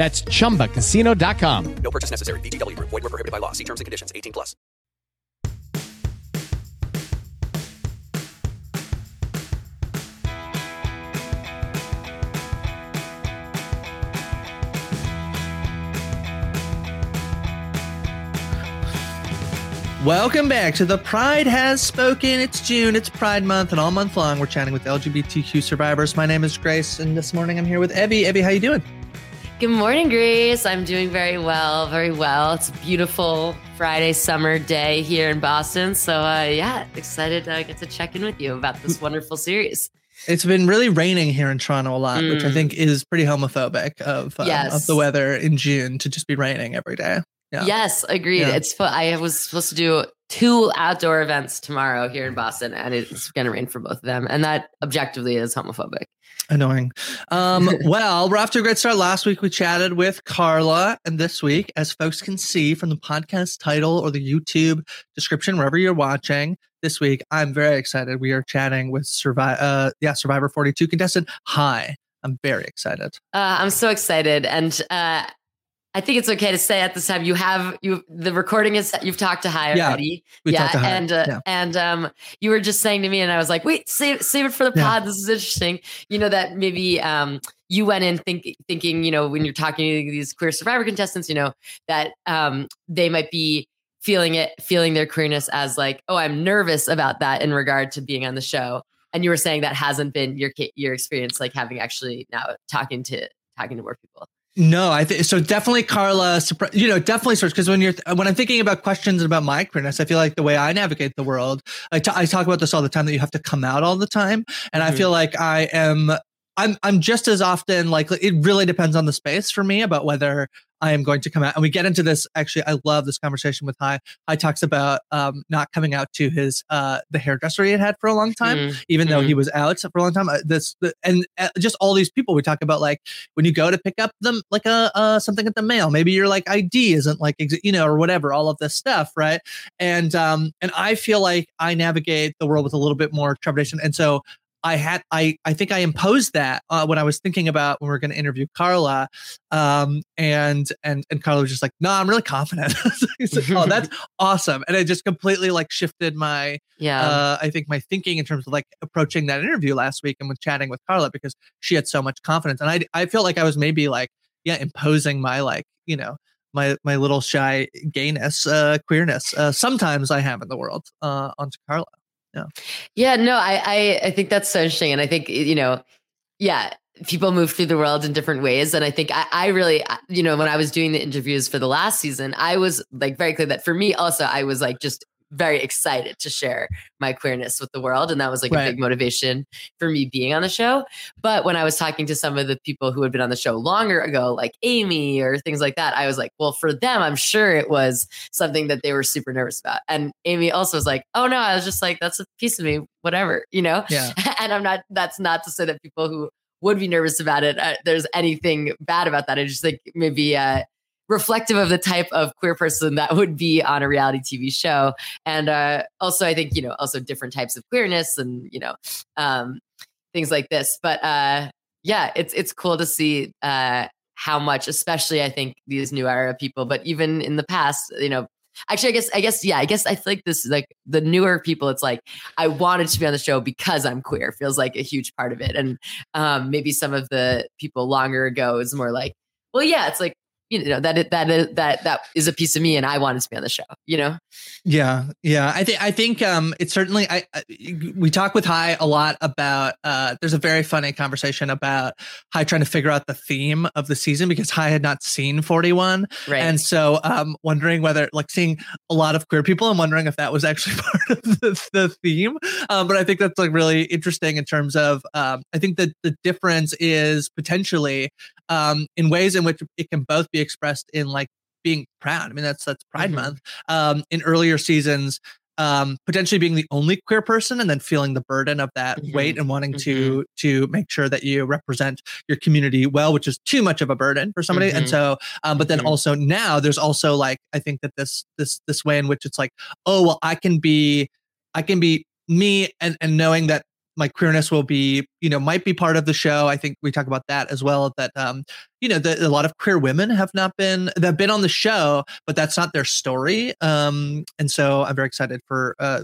That's chumbacasino.com. No purchase necessary. VGW. Void were prohibited by law. See terms and conditions. 18 plus. Welcome back to the Pride Has Spoken. It's June, it's Pride Month, and all month long we're chatting with LGBTQ survivors. My name is Grace, and this morning I'm here with Evvie. Evvie, how you doing? Good morning, Grace. I'm doing very well, very well. It's a beautiful Friday summer day here in Boston. So, uh, yeah, excited to get to check in with you about this wonderful series. It's been really raining here in Toronto a lot, mm. which I Mm. think is pretty homophobic of um, Yes. of the weather in June to just be raining every day. Yeah. Yes, agreed. Yeah. It's I was supposed to do two outdoor events tomorrow here in Boston, and it's going to rain for both of them. And that objectively is homophobic. Annoying. Um, well, we're off to a great start. Last week we chatted with Karla, and this week, as folks can see from the podcast title or the YouTube description, wherever you're watching, this week I'm very excited. We are chatting with Survivor, uh, yeah, Survivor 42 contestant. Hai, I'm very excited. Uh, I'm so excited, and uh, I think it's okay to say at this time you have you the recording is you've talked to Hai Yeah, already. we yeah, talked to Hai, and uh, yeah. and um, you were just saying to me, and I was like, wait, save save it for the Yeah. pod. This is interesting. You know that maybe um, you went in think, thinking, you know, when you're talking to these queer survivor contestants, you know that um, they might be feeling it, feeling their queerness as like, oh, I'm nervous about that in regard to being on the show. And you were saying that hasn't been your your experience, like having actually now talking to talking to more people. No, I think so. Definitely, Karla. You know, definitely search because when you're when I'm thinking about questions about my queerness, I feel like the way I navigate the world, I talk about this all the time that you have to come out all the time, and I Mhm. feel like I am. I'm I'm just as often like it really depends on the space for me about whether I am going to come out. And we get into this actually. I love this conversation with Hai. Hai talks about um not coming out to his uh the hairdresser he had had for a long time Mhm. even though Mhm. he was out for a long time. Uh, This the, and uh, just all these people we talk about, like when you go to pick up them, like a uh, something at the mail, maybe your like ID isn't like you know or whatever, all of this stuff, right? And um and I feel like I navigate the world with a little bit more trepidation, and so. I had I I think I imposed that uh, when I was thinking about when we are going to interview Karla, um, and and and Karla was just like, "No, I'm really confident." Like, "Oh, that's awesome," and it just completely like shifted my Yeah. uh, I think my thinking in terms of like approaching that interview last week and with chatting with Karla because she had so much confidence, and I I felt like I was maybe like yeah imposing my like you know my my little shy gayness uh queerness uh sometimes I have in the world uh onto Karla. Yeah, no, I, I I think that's so interesting, and I think you know, yeah, people move through the world in different ways, and I think I, I really, you know, when I was doing the interviews for the last season, I was like very clear that for me also, I was like just very excited to share my queerness with the world. And that was like Right. a big motivation for me being on the show. But when I was talking to some of the people who had been on the show longer ago, like Amy or things like that, I was like, well, for them, I'm sure it was something that they were super nervous about. And Amy also was like, oh no, I was just like, that's a piece of me, whatever, you know? Yeah. and I'm not, that's not to say that people who would be nervous about it, uh, there's anything bad about that. I just think maybe, uh, reflective of the type of queer person that would be on a reality TV show. And uh, also, I think, you know, also different types of queerness and, you know, um, things like this. But uh, yeah, it's it's cool to see uh, how much, especially I think these new era people, but even in the past, you know, actually, I guess, I guess, yeah, I guess I feel like this is like the newer people. It's like I wanted to be on the show because I'm queer. Feels like a huge part of it. And um, maybe some of the people longer ago is more like, well, yeah, it's like you know that it, that is, that that is a piece of me, and I wanted to be on the show. You know, Yeah, yeah. I think I think um, it's certainly. I, I we talk with Hai a lot about. Uh, there's a very funny conversation about Hai trying to figure out the theme of the season because Hai had not seen 41, right? and so um, wondering whether like seeing a lot of queer people. I'm wondering if that was actually part of the, the theme. Um, but I think that's like really interesting in terms of. Um, I think that the difference is potentially um, in ways in which it can both be expressed in like being proud. I mean, that's that's Pride Mhm. Month. Um, in earlier seasons, um, potentially being the only queer person and then feeling the burden of that Mhm. weight and wanting to to make sure that you represent your community well, which is too much of a burden for somebody. And Mhm. so, um, but then Mhm. also now there's also like I think that this this this way in which it's like, oh well, I can be, I can be me and and knowing that my queerness will be you know might be part of the show i think we talk about that as well that um you know the, a lot of queer women have not been they've been on the show but that's not their story um and so i'm very excited for uh,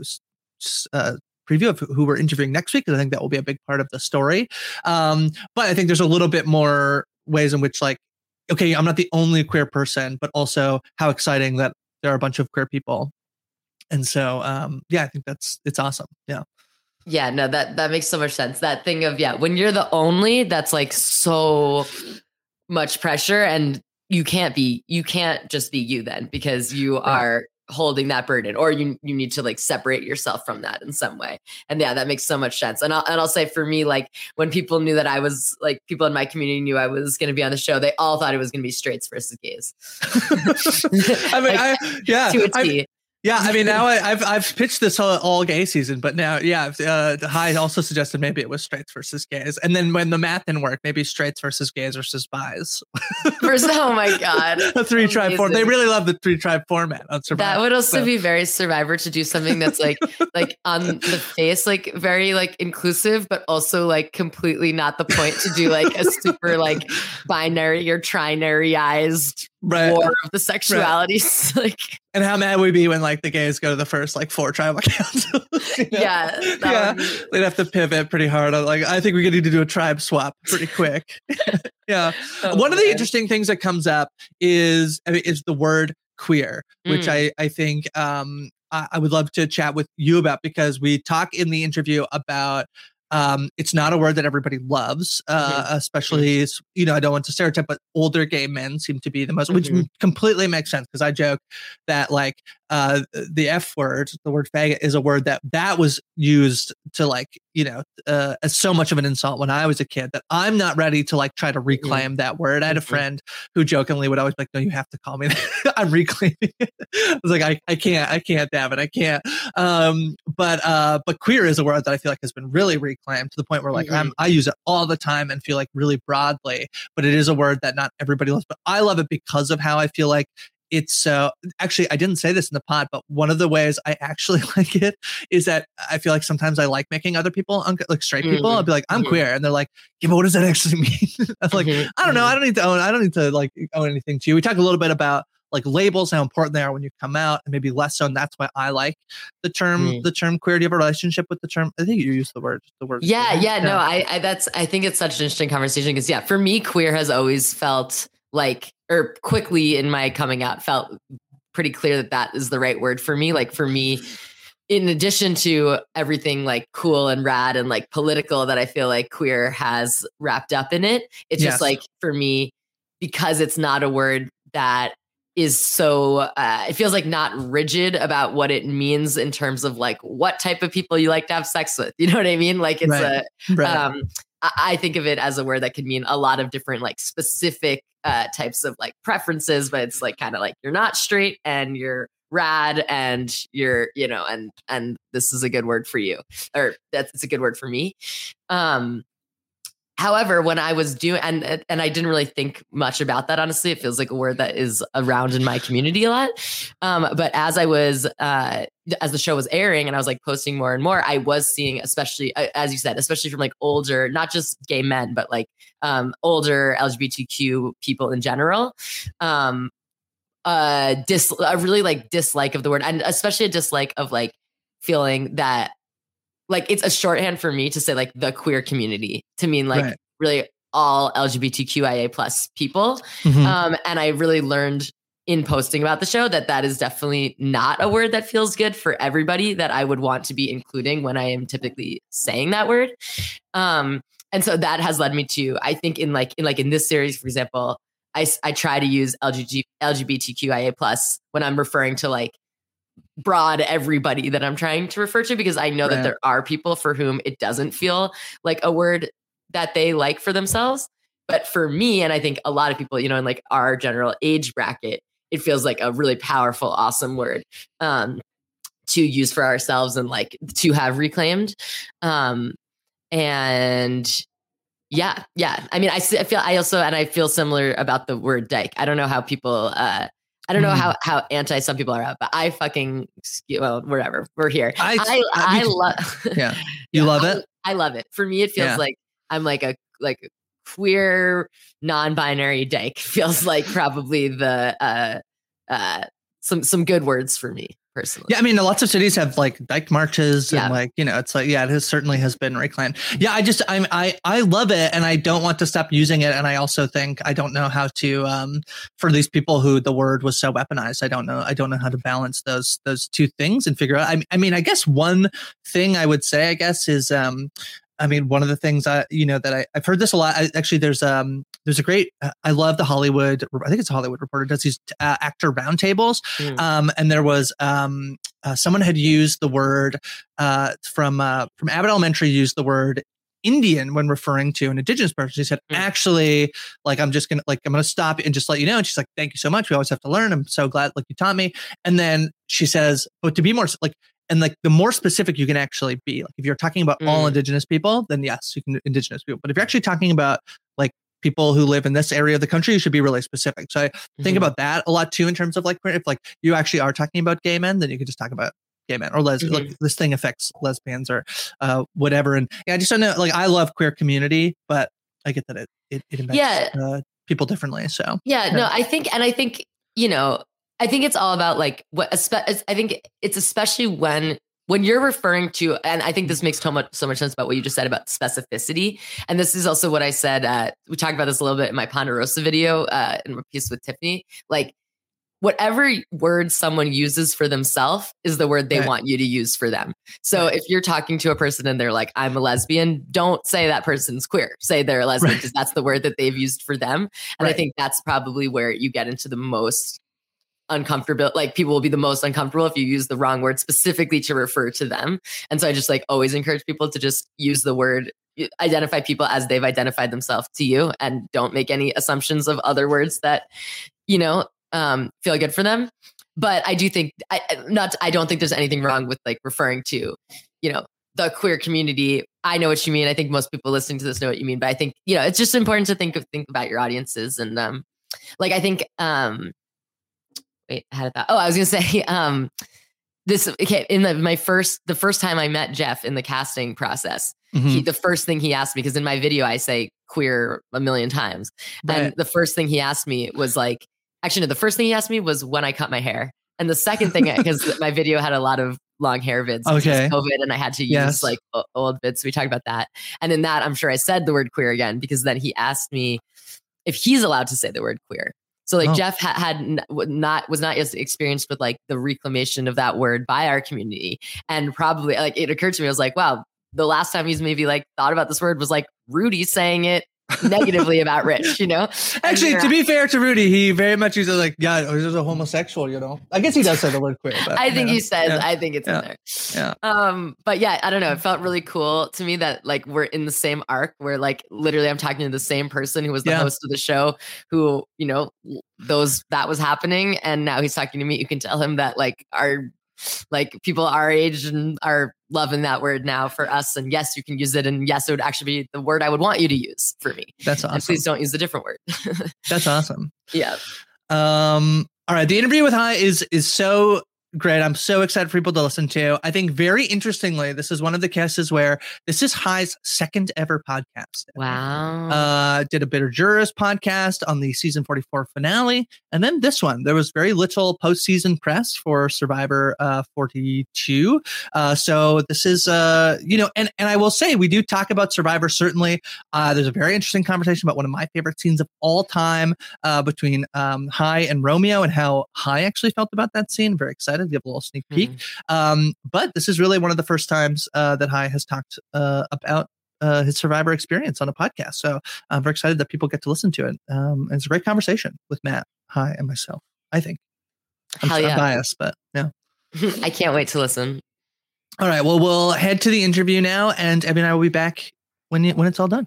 uh preview of who we're interviewing next week because i think that will be a big part of the story um but i think there's a little bit more ways in which like okay i'm not the only queer person but also how exciting that there are a bunch of queer people and so um yeah i think that's it's awesome yeah Yeah, no, that that makes so much sense. That thing of yeah, when you're the only, that's like so much pressure, and you can't be, you can't just be you then because you are holding that burden, or you you need to like separate yourself from that in some way. And yeah, that makes so much sense. And I'll and I'll say for me, like when people knew that I was like people in my community knew I was going to be on the show, they all thought it was going to be straights versus gays. I mean, Like, I, yeah, to a I- T. yeah. I mean, now I, I've I've pitched this whole all gay season, but now, yeah, uh, Hai also suggested maybe it was straights versus gays, and then when the math didn't work, maybe straights versus gays versus bis. Oh my god, the three tribe form. They really love the three tribe format on Survivor. That would also so- be very survivor to do something that's like like on the face, like very like inclusive, but also like completely not the point to do like a super like binary or trinaryized right. war of the sexualities. like And how mad we'd we be when like the gays go to the first like four tribal councils? you know? yeah, yeah. be- They'd have to pivot pretty hard. Like, I think we're gonna need to do a tribe swap pretty quick. yeah. One of the interesting things that comes up is is the word queer, which Mm. I I think um I, I would love to chat with you about because we talk in the interview about um it's not a word that everybody loves uh Mm-hmm. especially s- you know i don't want to stereotype but older gay men seem to be the most which Mhm. m- completely makes sense because i joke that like uh the f word the word faggot is a word that that was used to like you know uh as so much of an insult when i was a kid that i'm not ready to like try to reclaim that word. I had a Mhm. friend who jokingly would always be like no you have to call me that. I'm reclaiming it. I was like I, I can't i can't damn it. I can't. Um but uh but queer is a word that i feel like has been really reclaimed to the point where like i'm i use it all the time and feel like really broadly but it is a word that not everybody loves but i love it because of how i feel like it's so actually i didn't say this in the pod but one of the ways i actually like it is that i feel like sometimes i like making other people un- like straight people. I'll be like i'm Mhm. queer and they're like yeah but what does that actually mean? I'm like Mhm, i don't know. I don't need to own i don't need to like own anything to you. We talk a little bit about like labels how important they are when you come out and maybe less so and that's why i like the term Mm. the term queer. Do you have a relationship with the term? I think you use the word the word Yeah, queer. yeah, no, I, I that's I think it's such an interesting conversation because yeah, for me, queer has always felt like, or quickly in my coming out, felt pretty clear that that is the right word for me. Like for me, in addition to everything like cool and rad and like political that I feel like queer has wrapped up in it, it's Yes. just like for me because it's not a word that is so uh, it feels like not rigid about what it means in terms of like what type of people you like to have sex with. You know what I mean? Like it's Right. a Right. um, I, I think of it as a word that could mean a lot of different like specific uh, types of like preferences, but it's like kind of like you're not straight and you're rad and you're you know and and this is a good word for you or that's a good word for me. Um, however, when I was doing and and I didn't really think much about that honestly, it feels like a word that is around in my community a lot. Um, but as I was uh, as the show was airing and I was like posting more and more, I was seeing, especially uh, as you said, especially from like older, not just gay men, but like um, older LGBTQ people in general. Um, uh, dis a really like dislike of the word, and especially a dislike of like feeling that like it's a shorthand for me to say like the queer community to mean like Right. really all LGBTQIA plus people. Mhm. Um, and I really learned in posting about the show that that is definitely not a word that feels good for everybody that I would want to be including when I am typically saying that word. Um, and so that has led me to, I think in like, in like in this series, for example, I I try to use LGG, LGBTQIA plus when I'm referring to like broad everybody that I'm trying to refer to, because I know that there are people for whom it doesn't feel like a word that they like for themselves. But for me, and I think a lot of people, you know, in like our general age bracket, it feels like a really powerful, awesome word um, to use for ourselves and like to have reclaimed. Um, and yeah, yeah. I mean, I, I, feel I also and I feel similar about the word dyke. I don't know how people. uh I don't know Mhm. how how anti some people are out, but I fucking well, whatever. We're here. I- I I- I, love. Yeah. You love it? I love it. For me, it feels Yeah. like I'm like a like queer non-binary dyke. Feels like probably the uh uh some some good words for me personally. Yeah, I mean, lots of cities have like dyke marches Yeah. and like you know, it's like yeah, it has, certainly has been reclaimed. Yeah, I just I'm I I love it and I don't want to stop using it. And I also think I don't know how to um for these people who the word was so weaponized. I don't know I don't know how to balance those those two things and figure out. I I mean, I guess one thing I would say I guess is um I mean, one of the things I, you know, that I, I've heard this a lot. I, actually, there's um, there's a great. Uh, I love the Hollywood. I think it's a Hollywood Reporter does these uh, actor roundtables, Mm. um, and there was um, uh, someone had used the word uh, from uh, from Abbott Elementary used the word Indian when referring to an indigenous person. She said, Mm. actually, like I'm just gonna like I'm gonna stop and just let you know. And she's like, thank you so much. We always have to learn. I'm so glad like you taught me. And then she says, but to be more like and like the more specific you can actually be, like if you're talking about all Mm. indigenous people, then yes, you can indigenous people. But if you're actually talking about like people who live in this area of the country, you should be really specific. So I think Mhm. about that a lot too in terms of like if like you actually are talking about gay men, then you could just talk about gay men or les Mhm. like this thing affects lesbians or uh whatever. And yeah, I just don't know. Like I love queer community, but I get that it it, it impacts Yeah. uh, people differently. So Yeah. no, I think, and I think, you know, I think it's all about like what, I think it's especially when, when you're referring to, and I think this makes so much, so much sense about what you just said about specificity. And this is also what I said, uh, we talked about this a little bit in my Ponderosa video, uh, in my piece with Tiffany, like whatever word someone uses for themselves is the word they Right. want you to use for them. So Right. if you're talking to a person and they're like, I'm a lesbian, don't say that person's queer. Say they're a lesbian Right. because that's the word that they've used for them. And I think that's probably where you get into the most uncomfortable. Like people will be the most uncomfortable if you use the wrong word specifically to refer to them. And so I just like always encourage people to just use the word, identify people as they've identified themselves to you and don't make any assumptions of other words that, you know, um, feel good for them. But I do think, I not, I don't think there's anything wrong with like referring to, you know, the queer community. I know what you mean. I think most people listening to this know what you mean. But I think you know it's just important to think of think about your audiences and um, like I think um, wait, I had a thought. Oh, I was gonna say um, this okay in the, my first the first time I met Jeff in the casting process. mhm. He, the first thing he asked me because in my video I say queer a million times, and the first thing he asked me was like, actually, no, the first thing he asked me was when I cut my hair, and the second thing because my video had a lot of long hair vids, Okay. COVID, and I had to use Yes. like old vids. So we talked about that, and in that, I'm sure I said the word queer again because then he asked me if he's allowed to say the word queer. So like Oh. Jeff ha- had not was not as experienced with like the reclamation of that word by our community, and probably like it occurred to me, I was like, wow, the last time he's maybe like thought about this word was like Rudy saying it negatively about Rich, you know? Actually, to be fair to Rudy, he very much uses like, yeah, this is a homosexual, you know. I guess he does say the word queer. But, I think know, he says, yeah. I think it's Yeah. in there. Yeah. Um, but yeah, I don't know. It felt really cool to me that like we're in the same arc where like literally I'm talking to the same person who was the host of the show who, you know, those that was happening. And now he's talking to me. You can tell him that like our like people our age and are loving that word now for us. And yes, you can use it. And yes, it would actually be the word I would want you to use for me. That's And awesome. please don't use a different word. That's awesome. yeah. Um, all right, the interview with Hai is is so great. I'm so excited for people to listen to. I think very interestingly, this is one of the cases where this is Hai's second ever podcast. Wow. Uh, did a Bitter Jurors podcast on the season 44 finale, and then this one. There was very little postseason press for Survivor uh, 42. Uh, so this is, uh, you know, and and I will say we do talk about Survivor. Certainly, uh, there's a very interesting conversation about one of my favorite scenes of all time uh, between um, Hai and Romeo, and how Hai actually felt about that scene. Very excited to give a little sneak peek. Um, but this is really one of the first times uh, that Hai has talked uh, about uh, his survivor experience on a podcast. So I'm very excited that people get to listen to it. Um, and it's a great conversation with Matt, Hai, and myself. I think. I'm, Hell I'm biased, but yeah. I can't wait to listen. All right. Well, we'll head to the interview now, and Evvie and I will be back when you, when it's all done.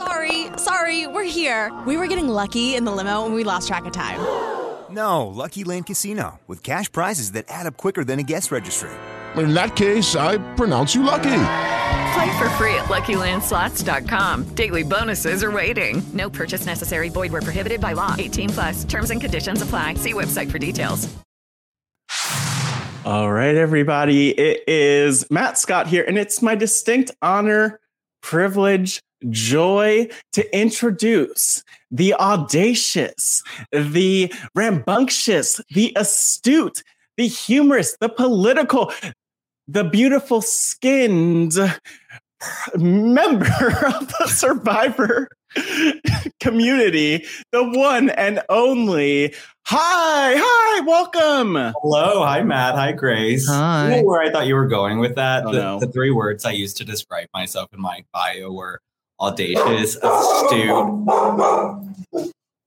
Sorry, sorry, we're here. We were getting lucky in the limo and we lost track of time. No, Lucky Land Casino, with cash prizes that add up quicker than a guest registry. In that case, I pronounce you lucky. Play for free at LuckyLandSlots.com. Daily bonuses are waiting. No purchase necessary. Void where prohibited by law. 18 plus. Terms and conditions apply. See website for details. All right, everybody. It is Matt Scott here, and it's my distinct honor, privilege, joy to introduce the audacious, the rambunctious, the astute, the humorous, the political, the beautiful skinned member of the survivor community, the one and only. Hai, hi, welcome. Hello, hi Matt, hi Grace. Hi. You know where I thought you were going with that? Oh, the, no. the three words I used to describe myself in my bio were audacious, astute,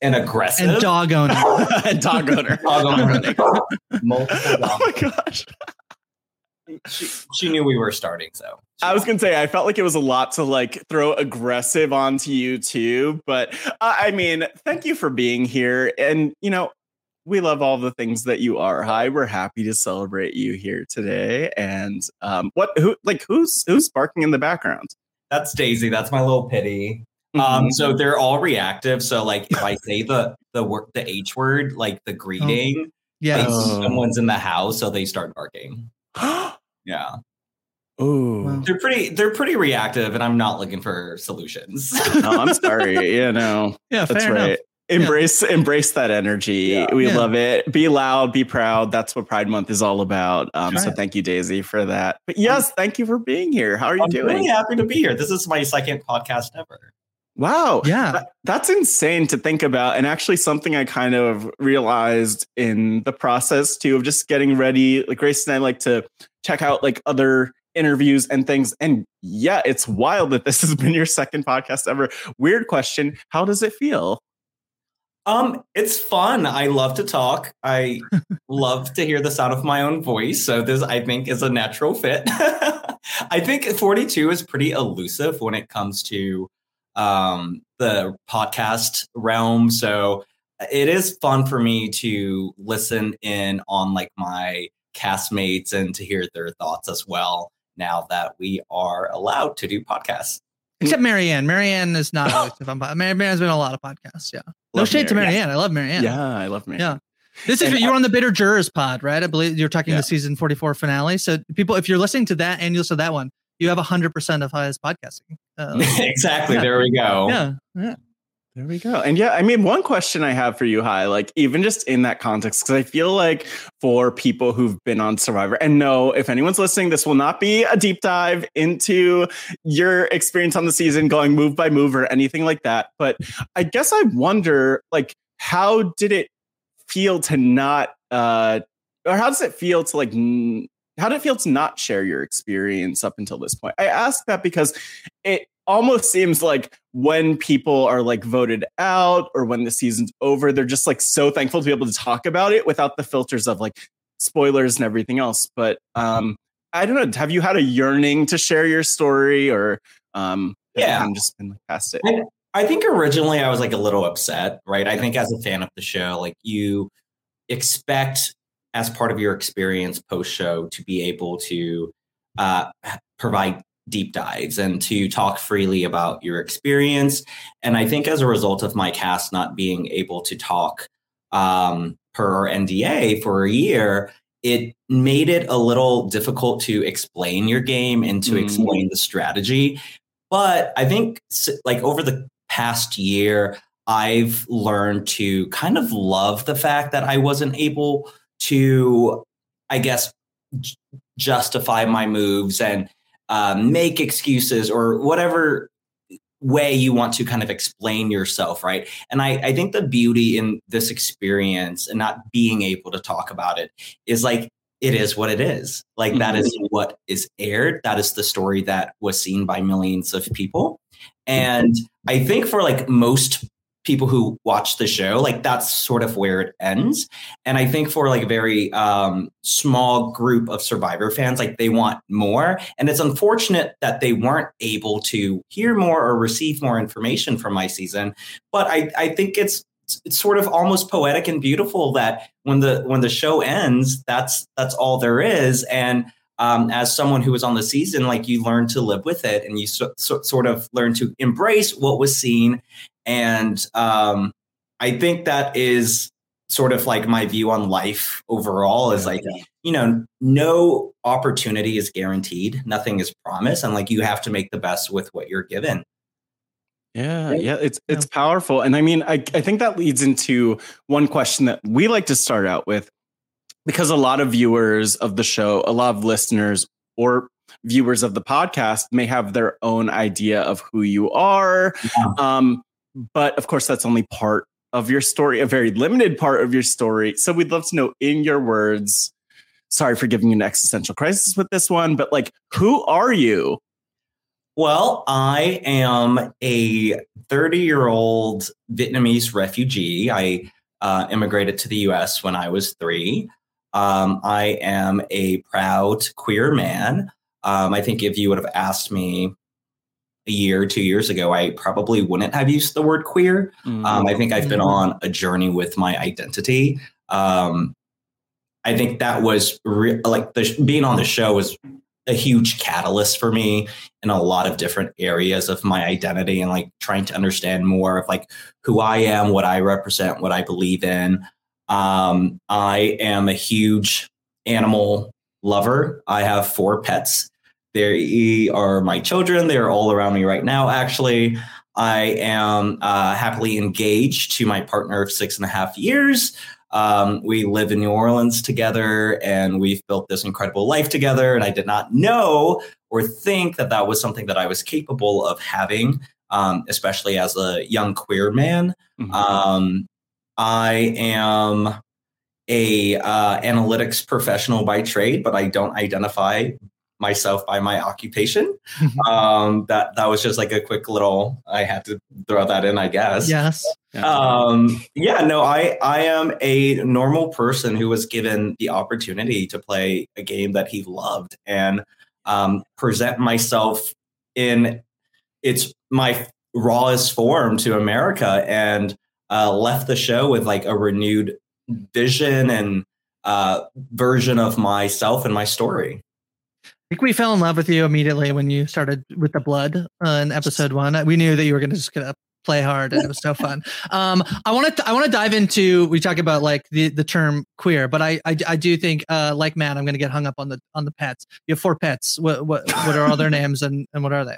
and aggressive. And dog owner. Dog owner. Dog owner. Multiple Oh my gosh. she, she knew we were starting, so I was gonna say I felt like it was a lot to like throw aggressive onto you too, but uh, I mean, thank you for being here, and you know, we love all the things that you are. Hi, we're happy to celebrate you here today. And um, what who like who's who's barking in the background? That's Daisy. That's my little pity. Um, so they're all reactive. So like if I say the the word the H word, like the greeting, Yeah. Oh. someone's in the house, so they start barking. Yeah. Oh, They're pretty they're pretty reactive and I'm not looking for solutions. no, I'm sorry. Yeah, no, Yeah, that's fair right. enough. Embrace embrace that energy. We Yeah. love it. Be loud, be proud. That's what Pride Month is all about. Um, so Right. thank you, Daisy, for that. But yes, thank you for being here. How are you I'm doing? really happy to be here. This is my second podcast ever. Wow. Yeah. That- that's insane to think about. And actually, something I kind of realized in the process too of just getting ready. Like Grace and I like to check out like other interviews and things. And yeah, it's wild that this has been your second podcast ever. Weird question. How does it feel? Um, it's fun. I love to talk. I love to hear the sound of my own voice. So this, I think, is a natural fit. I think 42 is pretty elusive when it comes to um, the podcast realm. So it is fun for me to listen in on like my castmates and to hear their thoughts as well. Now that we are allowed to do podcasts. Except Maryanne. Maryanne is not elusive on pod- Mar- Maryanne's been on a lot of podcasts. Yeah. No shade to Maryanne. I love Maryanne. Yeah, I love Maryanne. Yeah. This is And you're on the Bitter Jurors pod, right? I believe you're talking Yeah. the season 44 finale. So people, if you're listening to that and you listen to that one, you have 100% of Hai's podcasting. Uh, exactly. yeah. There we go. Yeah. Yeah. There we go. And yeah, I mean, one question I have for you, Hai, like even just in that context, because I feel like for people who've been on Survivor, and no, if anyone's listening, this will not be a deep dive into your experience on the season, going move by move or anything like that. But I guess I wonder, like, how did it feel to not, uh, or how does it feel to like, n- how did it feel to not share your experience up until this point? I ask that because it almost seems like when people are like voted out or when the season's over, they're just like so thankful to be able to talk about it without the filters of like spoilers and everything else. But um, I don't know. Have you had a yearning to share your story or um, Yeah. of just been like past it? I, I think originally I was like a little upset, right? I think as a fan of the show, like you expect as part of your experience post show to be able to uh, provide deep dives and to talk freely about your experience. And I think as a result of my cast not being able to talk um, per NDA for a year, it made it a little difficult to explain your game and to Mm. explain the strategy. But I think like over the past year, I've learned to kind of love the fact that I wasn't able to, I guess, j- justify my moves and um, make excuses or whatever way you want to kind of explain yourself, right? And I, I think the beauty in this experience and not being able to talk about it is like it is what it is. Like that is what is aired. That is the story that was seen by millions of people. And I think for like most people who watch the show, like that's sort of where it ends. And I think for like a very um, small group of Survivor fans, like they want more. And it's unfortunate that they weren't able to hear more or receive more information from my season. But I, I think it's it's sort of almost poetic and beautiful that when the when the show ends, that's that's all there is. And um, as someone who was on the season, like you learn to live with it, and you so, so, sort of learn to embrace what was seen. And um, I think that is sort of like my view on life overall. Is like you know, no opportunity is guaranteed, nothing is promised, and like you have to make the best with what you're given. Yeah, yeah, it's it's powerful. And I mean, I, I think that leads into one question that we like to start out with because a lot of viewers of the show, a lot of listeners or viewers of the podcast may have their own idea of who you are. Um, but of course, that's only part of your story, a very limited part of your story. So we'd love to know in your words. Sorry for giving you an existential crisis with this one, but like, who are you? Well, I am a 30 year old Vietnamese refugee. I uh, immigrated to the US when I was three. Um, I am a proud queer man. Um, I think if you would have asked me a year, two years ago, I probably wouldn't have used the word queer. Mm. Um, I think I've been Mhm. on a journey with my identity. Um, I think that was re- like the, being on the show was a huge catalyst for me in a lot of different areas of my identity and like trying to understand more of like who I am, what I represent, what I believe in. Um, I am a huge animal lover. I have four pets. They are my children. They're all around me right now, actually. I am uh, happily engaged to my partner of six and a half years. Um, we live in New Orleans together and we've built this incredible life together. And I did not know or think that that was something that I was capable of having, um, especially as a young queer man. Um, I am a uh, analytics professional by trade, but I don't identify myself by my occupation. um, that that was just like a quick little. I had to throw that in, I guess. Yes. Um, yeah, no, I I am a normal person who was given the opportunity to play a game that he loved and um, present myself in its my rawest form to America and uh, left the show with like a renewed vision and uh, version of myself and my story. I think we fell in love with you immediately when you started with the blood uh, in episode one. We knew that you were going to just gonna play hard, and it was so fun. Um, I want to I want to dive into we talk about like the the term queer, but I I, I do think uh, like Matt, I'm going to get hung up on the on the pets. You have four pets. What what what are all their names and and what are they?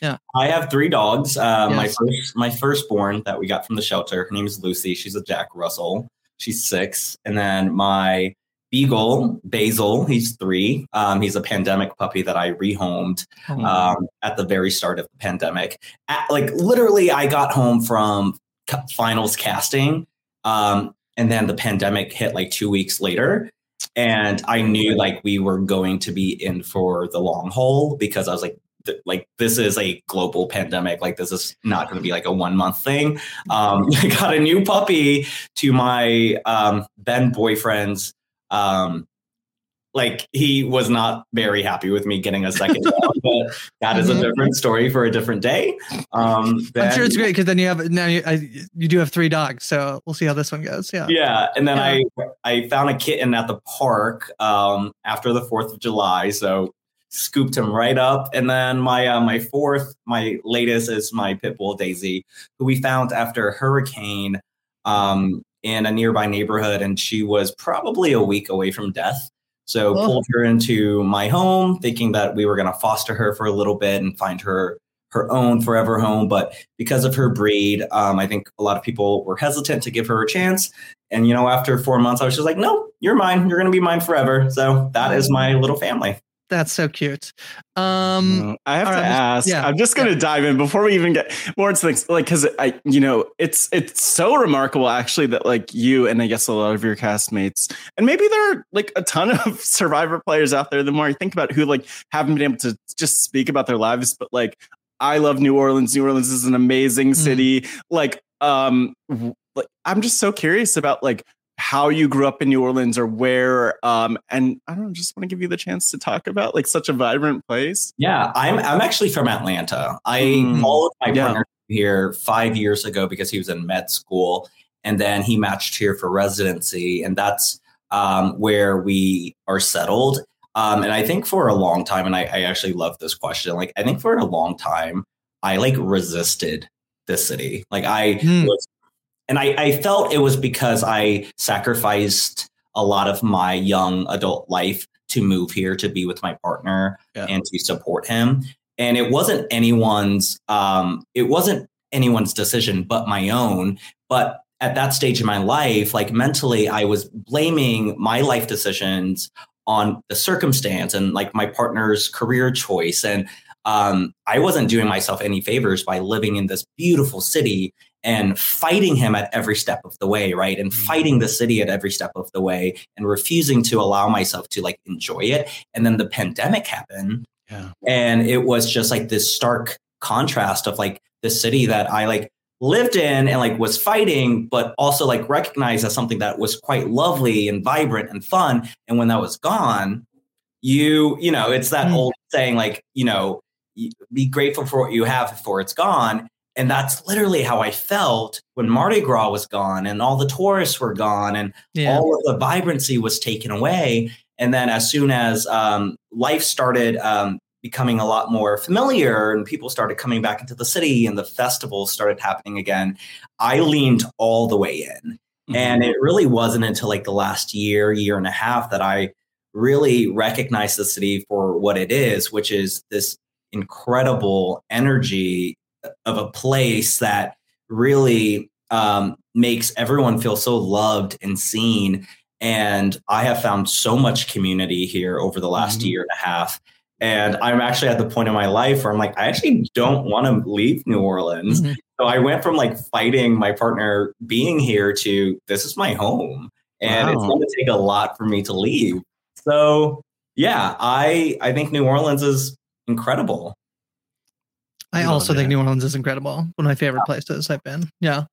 Yeah. I have three dogs. Uh, My first, my firstborn that we got from the shelter. Her name is Lucy. She's a Jack Russell. She's six, and then my beagle Basil. He's three. Um, he's a pandemic puppy that I rehomed Oh. um, at the very start of the pandemic. At, like literally, I got home from finals casting, um, and then the pandemic hit like two weeks later. And I knew like we were going to be in for the long haul because I was like, th- like this is a global pandemic. Like this is not going to be like a one month thing. Um, I got a new puppy to my um, then boyfriend's. Um, like he was not very happy with me getting a second dog, but that is a Mhm. different story for a different day. Um, I'm sure it's great because then you have now you, I, you do have three dogs, so we'll see how this one goes. Yeah. Yeah, and then Yeah. I I found a kitten at the park um, after the Fourth of July, so scooped him right up. And then my uh, my fourth, my latest is my pit bull Daisy, who we found after a hurricane um, in a nearby neighborhood, and she was probably a week away from death. So Oh. pulled her into my home, thinking that we were going to foster her for a little bit and find her her own forever home. But because of her breed, um, I think a lot of people were hesitant to give her a chance. And you know, after four months, I was just like, "No, you're mine. You're going to be mine forever." So that is my little family. That's so cute. Um, I have to right, ask. yeah, I'm just going to dive in before we even get more into things, like because I, you know, it's it's so remarkable actually that like you and I guess a lot of your castmates, and maybe there are like a ton of Survivor players out there. The more I think about who like haven't been able to just speak about their lives, but like I love New Orleans. New Orleans is an amazing city. Like, um, like I'm just so curious about like how you grew up in New Orleans or where um and I don't know, just want to give you the chance to talk about like such a vibrant place. Yeah, I'm I'm actually from Atlanta. I Mm. followed my Yeah. partner here five years ago because he was in med school, and then he matched here for residency, and that's um, where we are settled. Um, and I think for a long time, and I, I actually love this question. Like, I think for a long time, I like resisted this city. Like, I Hmm. was, and I, I felt it was because I sacrificed a lot of my young adult life to move here to be with my partner Yeah. and to support him. And it wasn't anyone's um it wasn't anyone's decision but my own. But at that stage in my life, like mentally, I was blaming my life decisions on the circumstance and like my partner's career choice. And um, I wasn't doing myself any favors by living in this beautiful city and fighting him at every step of the way, right? And fighting the city at every step of the way and refusing to allow myself to like enjoy it. And then the pandemic happened. Yeah. And it was just like this stark contrast of like the city that I like lived in and like was fighting, but also like recognized as something that was quite lovely and vibrant and fun. And when that was gone, you, you know, it's that Mm. old saying, like, you know, be grateful for what you have before it's gone. And that's literally how I felt when Mardi Gras was gone and all the tourists were gone and Yeah. all of the vibrancy was taken away. And then as soon as um, life started um, becoming a lot more familiar and people started coming back into the city and the festivals started happening again, I leaned all the way in. And it really wasn't until like the last year, year and a half that I really recognized the city for what it is, which is this incredible energy of a place that really um, makes everyone feel so loved and seen. And I have found so much community here over the last year and a half. And I'm actually at the point in my life where I'm like, I actually don't want to leave New Orleans. Mhm. So I went from like fighting my partner being here to this is my home. And it's going to take a lot for me to leave. So yeah, I I think New Orleans is incredible. I also think. New Orleans is incredible. One of my favorite places I've been. Yeah.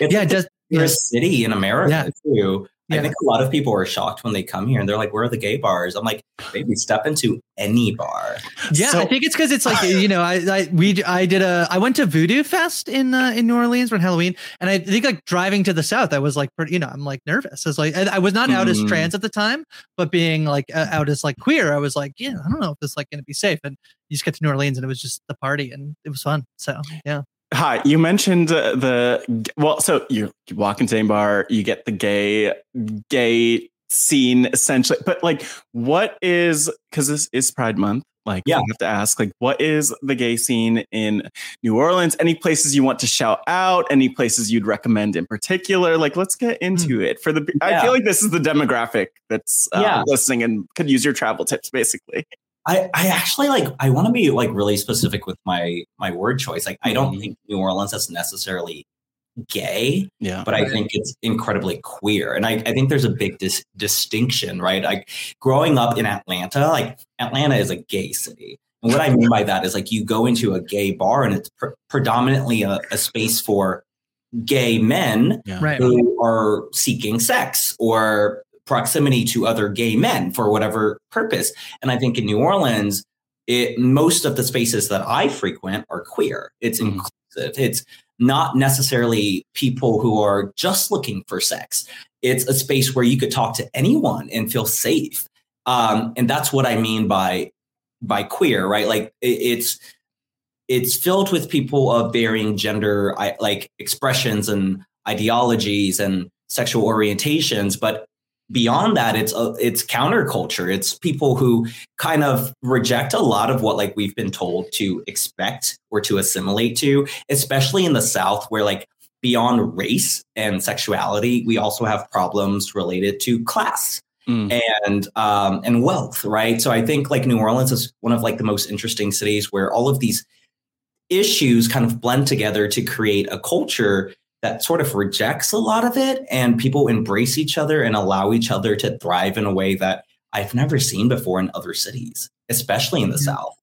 It's yeah, like does. the city in America Yeah. too. I think a lot of people are shocked when they come here and they're like, "Where are the gay bars?" I'm like, "Baby, step into any bar." Yeah, So- I think it's because it's like you know, I, I we I did a I went to Voodoo Fest in uh, in New Orleans for Halloween, and I think like driving to the south, I was like, pretty, you know, I'm like nervous. I was like, I, I was not out as Mm. trans at the time, but being like uh, out as like queer, I was like, yeah, I don't know if this is like going to be safe. And you just get to New Orleans, and it was just the party, and it was fun. So yeah, Hai, you mentioned uh, the well. So you, you walk into a bar, you get the gay gay scene essentially, but like, what is because this is Pride Month? Like, Yeah. I have to ask, like, what is the gay scene in New Orleans? Any places you want to shout out? Any places you'd recommend in particular? Like, let's get into it. For the, I feel like this is the demographic that's uh, Yeah. listening and could use your travel tips, basically. I, I actually like I want to be like really specific with my my word choice. Like I don't mm-hmm. think New Orleans is necessarily gay, Yeah, but I think it's incredibly queer. And I, I think there's a big dis- distinction, right? Like growing up in Atlanta, like Atlanta is a gay city. And what I mean by that is like you go into a gay bar and it's pr- predominantly a, a space for gay men right. who are seeking sex or proximity to other gay men for whatever purpose. And I think in New Orleans, it most of the spaces that I frequent are queer. It's Mhm. inclusive. It's not necessarily people who are just looking for sex. It's a space where you could talk to anyone and feel safe. Um, and that's what I mean by by queer, right? Like it, it's it's filled with people of varying gender I, like expressions and ideologies and sexual orientations but beyond that it's a, it's counterculture it's people who kind of reject a lot of what like we've been told to expect or to assimilate to especially in the south where like beyond race and sexuality we also have problems related to class Mm. and um, and wealth, right? So I think like New Orleans is one of like the most interesting cities where all of these issues kind of blend together to create a culture that sort of rejects a lot of it, and people embrace each other and allow each other to thrive in a way that I've never seen before in other cities, especially in the South.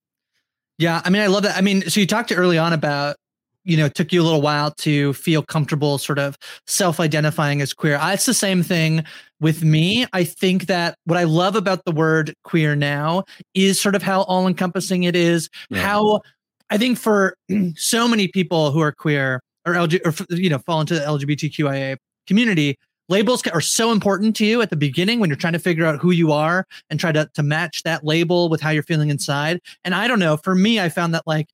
Yeah, I mean, I love that. I mean, so you talked early on about, you know, it took you a little while to feel comfortable sort of self-identifying as queer. I, it's the same thing with me. I think that what I love about the word queer now is sort of how all-encompassing it is. Yeah. How I think for so many people who are queer or LG or you know fall into the LGBTQIA community, labels are so important to you at the beginning when you're trying to figure out who you are and try to to match that label with how you're feeling inside. And I don't know, for me, I found that like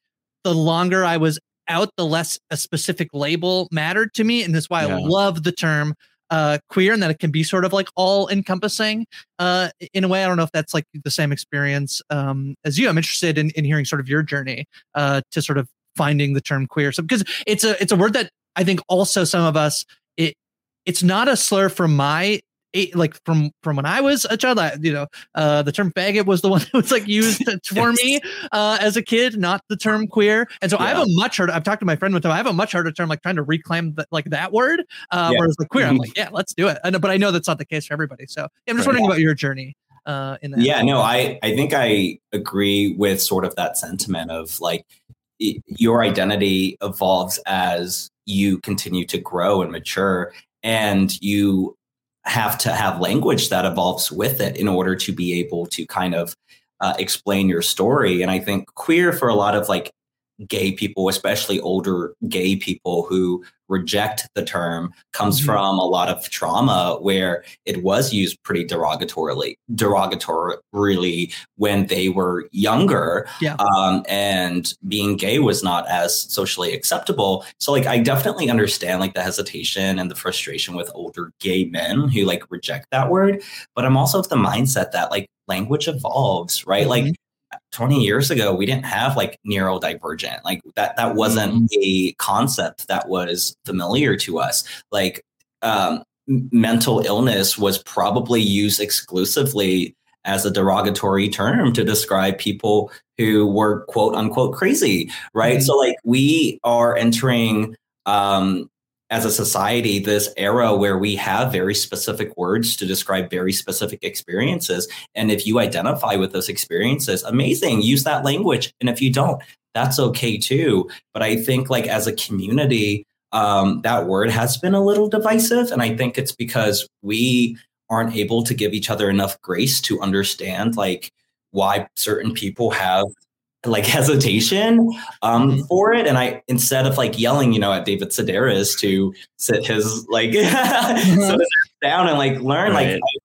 the longer I was out, the less a specific label mattered to me, and that's why I love the term uh queer and that it can be sort of like all encompassing uh in a way. I don't know if that's like the same experience um as you. I'm interested in, in hearing sort of your journey uh to sort of finding the term queer. So because it's a it's a word that i think also some of us it it's not a slur from my eh, like from from when i was a child. I, you know uh the term faggot was the one that was like used for me uh as a kid not the term queer. And so i have a much harder i've talked to my friend one time i have a much harder term like trying to reclaim that like that word uh Yeah. whereas like queer. I'm like yeah let's do it. Know, but i know that's not the case for everybody. So yeah, i'm just Right. wondering about your journey uh in that Yeah, no, I I think I agree with sort of that sentiment of like your identity evolves as you continue to grow and mature and you have to have language that evolves with it in order to be able to kind of uh, explain your story. And i think queer for a lot of like gay people, especially older gay people who reject the term, comes Mm-hmm. from a lot of trauma where it was used pretty derogatorily, derogatorily when they were younger. Yeah. Um, and being gay was not as socially acceptable. So like I definitely understand like the hesitation and the frustration with older gay men who like reject that word. But I'm also of the mindset that like language evolves, right? Like 20 years ago we didn't have like neurodivergent. Like that that wasn't a concept that was familiar to us. Like um, mental illness was probably used exclusively as a derogatory term to describe people who were quote unquote crazy right? So like we are entering um as a society this era where we have very specific words to describe very specific experiences. And if you identify with those experiences amazing use that language. And if you don't that's okay too. But i think like as a community um, that word has been a little divisive. And i think it's because we aren't able to give each other enough grace to understand like why certain people have like hesitation um for it. And i instead of like yelling you know at david sedaris to sit his like sit his ass down and like learn like Right. I-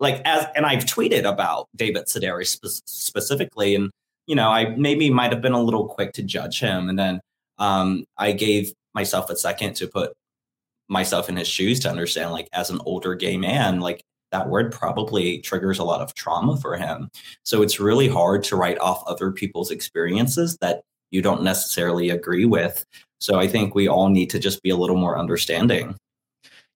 like as and i've tweeted about david sedaris spe- specifically and you know i maybe might have been a little quick to judge him. And then um i gave myself a second to put myself in his shoes to understand like as an older gay man like that word probably triggers a lot of trauma for him. So it's really hard to write off other people's experiences that you don't necessarily agree with. So i think we all need to just be a little more understanding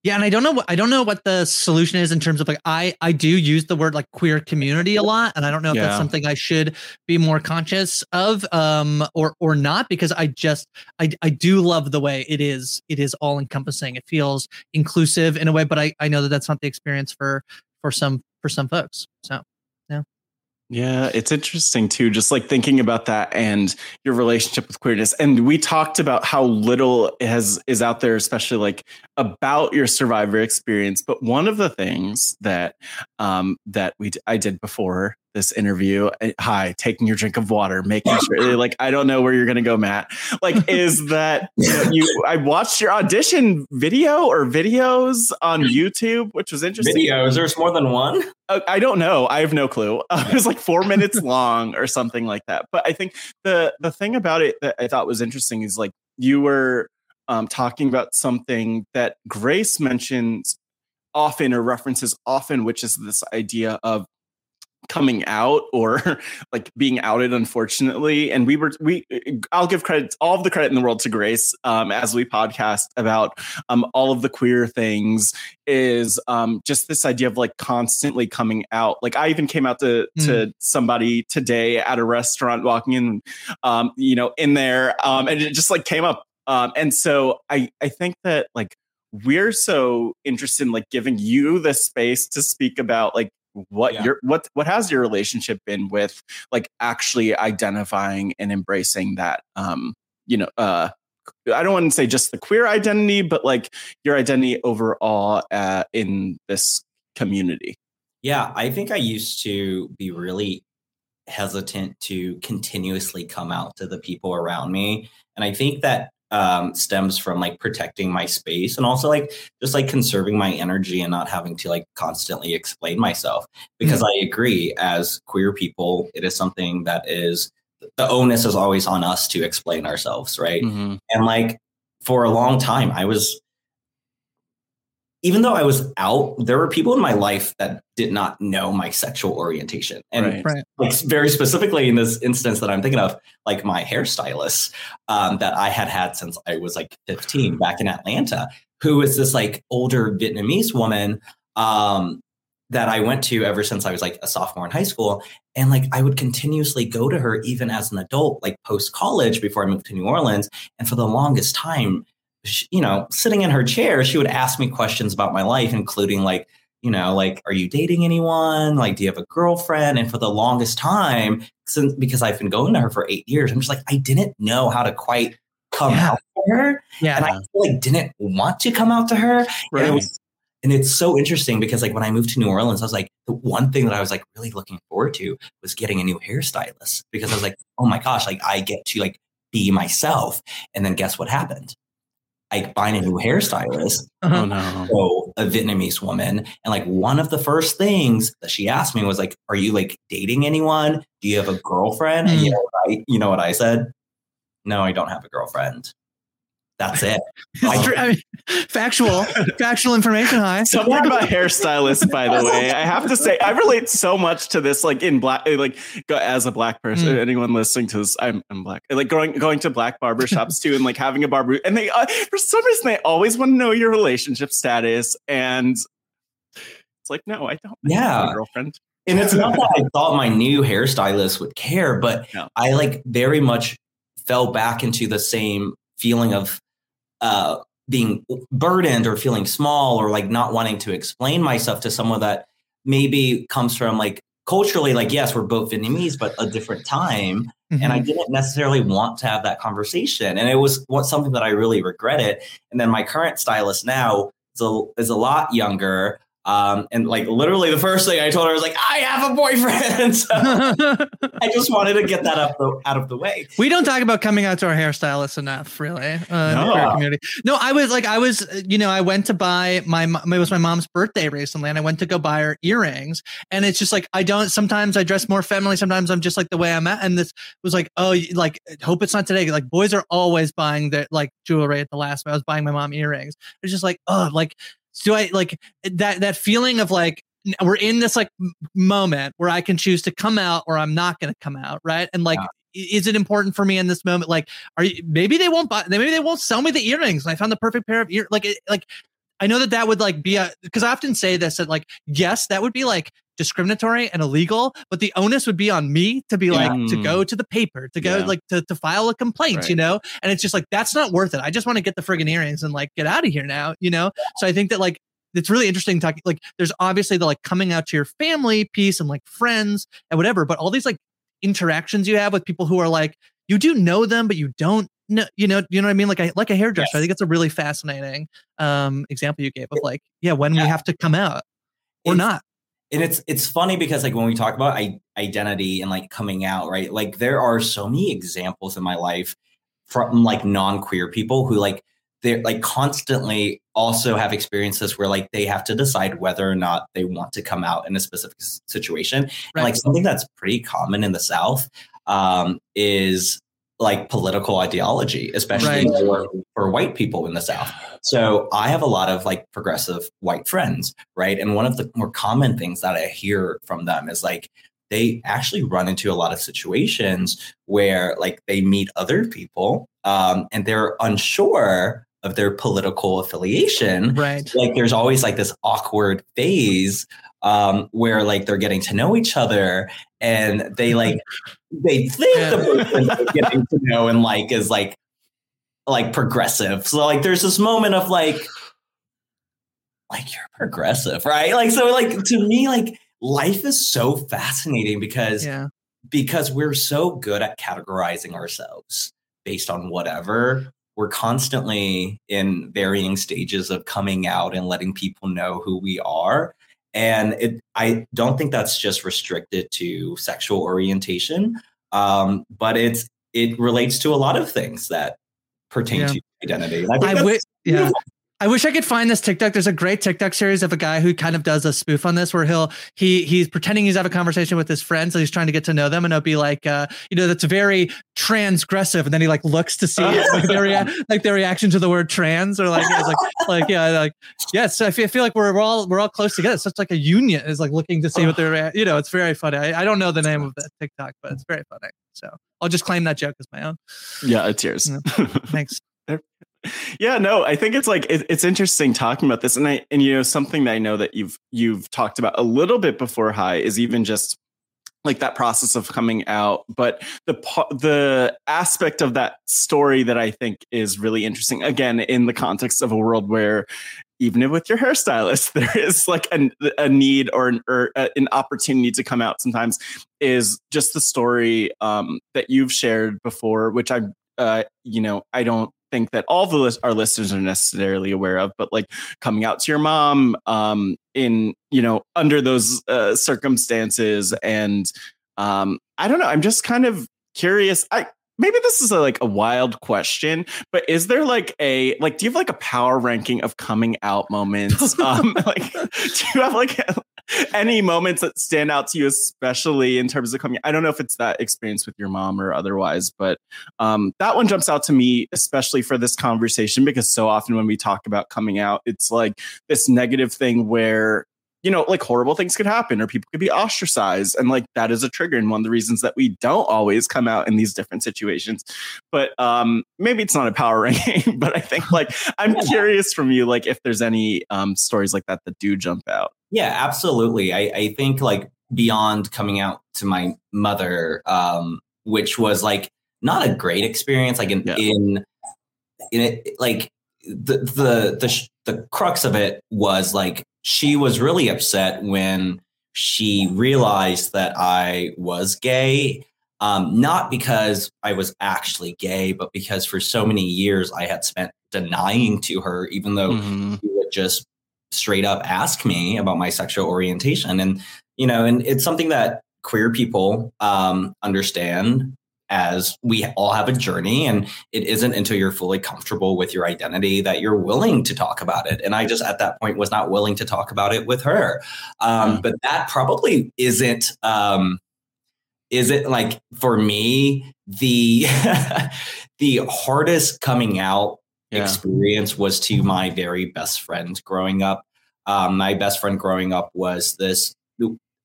Yeah, and I don't know what I don't know what the solution is in terms of like I I do use the word like queer community a lot, and I don't know if Yeah. that's something I should be more conscious of, um, or or not because I just I I do love the way it is it is all encompassing. It feels inclusive in a way, but I I know that that's not the experience for for some for some folks. So. Yeah, it's interesting too, just like thinking about that and your relationship with queerness. And we talked about how little has is out there, especially like about your survivor experience. But one of the things that um that we I did before this interview, eh, Hai, taking your drink of water, making sure like I don't know where you're gonna go, Matt. Like, is that you, know, you I watched your audition video or videos on YouTube, which was interesting. videos there's more than one Uh, I don't know. I have no clue. Uh, it was like four minutes long or something like that. But I think the the thing about it that I thought was interesting is like you were um, talking about something that Grace mentions often or references often, which is this idea of coming out or like being outed unfortunately and we were we i'll give credit all of the credit in the world to grace um, as we podcast about um, all of the queer things is um, just this idea of like constantly coming out. Like i even came out to to somebody today at a restaurant walking in um, you know in there um, and it just like came up. Um, and so i i think that like we're so interested in like giving you the space to speak about like what Yeah. your what what has your relationship been with like actually identifying and embracing that um you know uh I don't want to say just the queer identity but like your identity overall uh, in this community. Yeah, I think I used to be really hesitant to continuously come out to the people around me. And I think that um, stems from like protecting my space and also like just like conserving my energy and not having to like constantly explain myself. Because I agree, as queer people, it is something that is the onus is always on us to explain ourselves, right? Mhm. And like for a long time, I was even though I was out, there were people in my life that did not know my sexual orientation. And Right. Right. like very specifically in this instance that I'm thinking of, like my hairstylist um, that I had had since I was like 15 back in Atlanta, who is this like older Vietnamese woman um, that I went to ever since I was like a sophomore in high school. And like I would continuously go to her even as an adult, like post college before I moved to New Orleans. And for the longest time, sh you know, sitting in her chair, she would ask me questions about my life, including like, you know, like, are you dating anyone? Like, do you have a girlfriend? And for the longest time, since because I've been going to her for eight years, I'm just like, I didn't know how to quite come Yeah. out to her. Yeah. And I like didn't want to come out to her. And Right. it was and it's so interesting because like when I moved to New Orleans, I was like, the one thing that I was like really looking forward to was getting a new hairstylist because I was like, oh my gosh, like I get to like be myself. And then guess what happened? I find a new hairstylist. Uh-huh. Oh no. So a Vietnamese woman. And like one of the first things that she asked me was like, Are you like dating anyone? Do you have a girlfriend? And you hmm. know what I you know what I said? No, I don't have a girlfriend. That's it. It's. I mean, factual, factual information. Hai. Something about hairstylists, by the way. I have to say, I relate so much to this. Like in black, like as a black person, Mm. anyone listening to this, I'm, I'm black. Like going going to black barbershops too, and like having a barber, and they uh, for some reason they always want to know your relationship status, and it's like, no, I don't. I have Yeah. a girlfriend. And it's not that I thought my new hairstylist would care, but I like very much fell back into the same feeling of uh, being burdened or feeling small or like not wanting to explain myself to someone that maybe comes from like culturally, like, yes, we're both Vietnamese, but a different time. And I didn't necessarily want to have that conversation. And it was what, something that I really regretted. And then my current stylist now is a, is a lot younger. Um, and like literally the first thing I told her was like, I have a boyfriend. so I just wanted to get that up the, out of the way. We don't talk about coming out to our hairstylist enough, really, uh, in the No. queer community. No, I was like, I was, uh, you know, I went to buy my, it was my mom's birthday recently, and I went to go buy her earrings, and it's just like I don't. Sometimes I dress more feminine, sometimes I'm just like the way I'm at, and this was like, oh, like hope it's not today. Like boys are always buying their like jewelry at the last. I was buying my mom earrings. It's just like, oh, like do I like that that feeling of like we're in this like moment where I can choose to come out or I'm not going to come out, right? And like, i- is it important for me in this moment? Like, are you maybe they won't buy, maybe they won't sell me the earrings, and I found the perfect pair of ear. Like, it, like I know that that would like be a because I often say this that like yes, that would be like discriminatory and illegal, but the onus would be on me to be like to go to the paper, to go Yeah. like to, to file a complaint, Right. you know? And it's just like that's not worth it. I just want to get the friggin' earrings and like get out of here now, you know? So I think that like it's really interesting talking like there's obviously the like coming out to your family piece and like friends and whatever, but all these like interactions you have with people who are like you do know them, but you don't know, you know, you know what I mean? Like a like a hairdresser. I think it's a really fascinating um example you gave of like, yeah, when we have to come out or It's- not. and it's it's funny because like when we talk about I- identity and like coming out right like there are so many examples in my life from like non-queer people who like they're like constantly also have experiences where like they have to decide whether or not they want to come out in a specific situation and like something that's pretty common in the south um is like political ideology especially Right. for, for white people in the south. So i have a lot of like progressive white friends right? And one of the more common things that i hear from them is like they actually run into a lot of situations where like they meet other people um, and they're unsure of their political affiliation. Right. Like there's always like this awkward phase um, where like they're getting to know each other and they like they think the person they're getting to know and like is like like progressive. So like there's this moment of like like you're progressive right? Like so like to me like life is so fascinating because Yeah. because we're so good at categorizing ourselves based on whatever. We're constantly in varying stages of coming out and letting people know who we are and it i don't think that's just restricted to sexual orientation um, but it's it relates to a lot of things that pertain Yeah. to identity I I wish, yeah. I wish I could find this TikTok. There's a great TikTok series of a guy who kind of does a spoof on this, where he'll he he's pretending he's having a conversation with his friends, and he's trying to get to know them, and it'll be like, uh, you know, that's very transgressive, and then he like looks to see like, their rea- like their reaction to the word trans, or like it's like like yeah, like yes, so I feel, I feel like we're, we're all we're all close together. It's such like a union is like looking to see what they're, rea- you know, it's very funny. I, I don't know the name of that TikTok, but it's very funny. So I'll just claim that joke as my own. Yeah, it's yours. Thanks. Yeah no i think it's like it, it's interesting talking about this and i and you know something that i know that you've you've talked about a little bit before Hai is even just like that process of coming out but the the aspect of that story that i think is really interesting again in the context of a world where even with your hairstylist, there is like a, a need or an, or an opportunity to come out sometimes is just the story um, that you've shared before, which I, uh, you know, I don't think that all the list- our listeners are necessarily aware of, but like coming out to your mom um, in, you know, under those uh, circumstances. And um, I don't know, I'm just kind of curious. I, maybe this is a, like a wild question, but is there like a like do you have like a power ranking of coming out moments? um like do you have like any moments that stand out to you especially in terms of coming I don't know if it's that experience with your mom or otherwise, but um that one jumps out to me especially for this conversation because so often when we talk about coming out, it's like this negative thing where you know, like horrible things could happen or people could be ostracized. And like that is a trigger and one of the reasons that we don't always come out in these different situations. But um maybe it's not a power ranking, but I think like I'm curious from you, like if there's any um stories like that that do jump out. Yeah, absolutely. I, I think like beyond coming out to my mother, um, which was like not a great experience, like in Yeah. in in it, like the the the sh- the crux of it was like she was really upset when she realized that I was gay. Um, not because I was actually gay, but because for so many years I had spent denying to her, even though Mhm. she would just straight up ask me about my sexual orientation. And, you know, and it's something that queer people um, understand as we all have a journey and it isn't until you're fully comfortable with your identity that you're willing to talk about it. And i just at that point was not willing to talk about it with her. Um, but that probably isn't um, is it like for me the the hardest coming out Yeah. experience was to my very best friend growing up. Um, my best friend growing up was this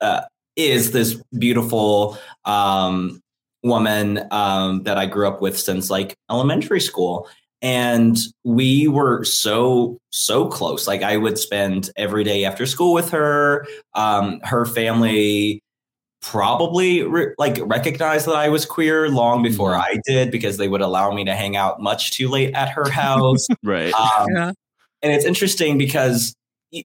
uh, is this beautiful um, woman um, that I grew up with since like elementary school. And we were so, so close. Like I would spend every day after school with her. Um, her family probably re- like recognized that I was queer long before I did because they would allow me to hang out much too late at her house. Right. Um, Yeah. and it's interesting because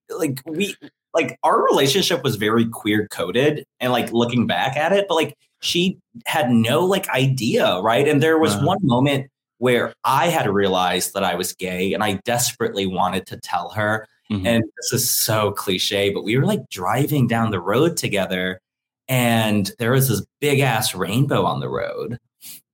like we like our relationship was very queer coded and like looking back at it but like she had no like idea right and there was Uh-huh. one moment where i had realized that i was gay and i desperately wanted to tell her Mhm. and this is so cliche but we were like driving down the road together and there was this big ass rainbow on the road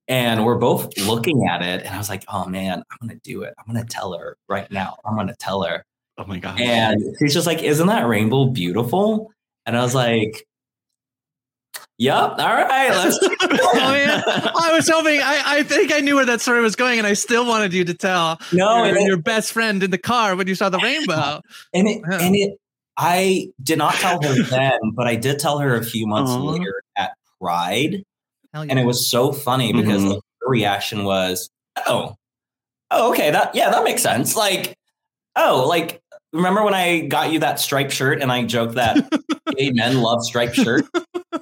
and we're both looking at it and i was like oh man i'm gonna do it i'm gonna tell her right now i'm gonna tell her Oh my god. and she's just like isn't that rainbow beautiful and i was like yep all right let's oh man, I was hoping. I, I think I knew where that story was going, and I still wanted you to tell. No, your, it- your best friend in the car when you saw the rainbow. and it Yeah. and it i did not tell her then but i did tell her a few months Aw. later at pride yeah. and it was so funny because Mhm. like, her reaction was oh oh okay that yeah that makes sense like oh like remember when i got you that striped shirt and i joked that gay men love striped shirt?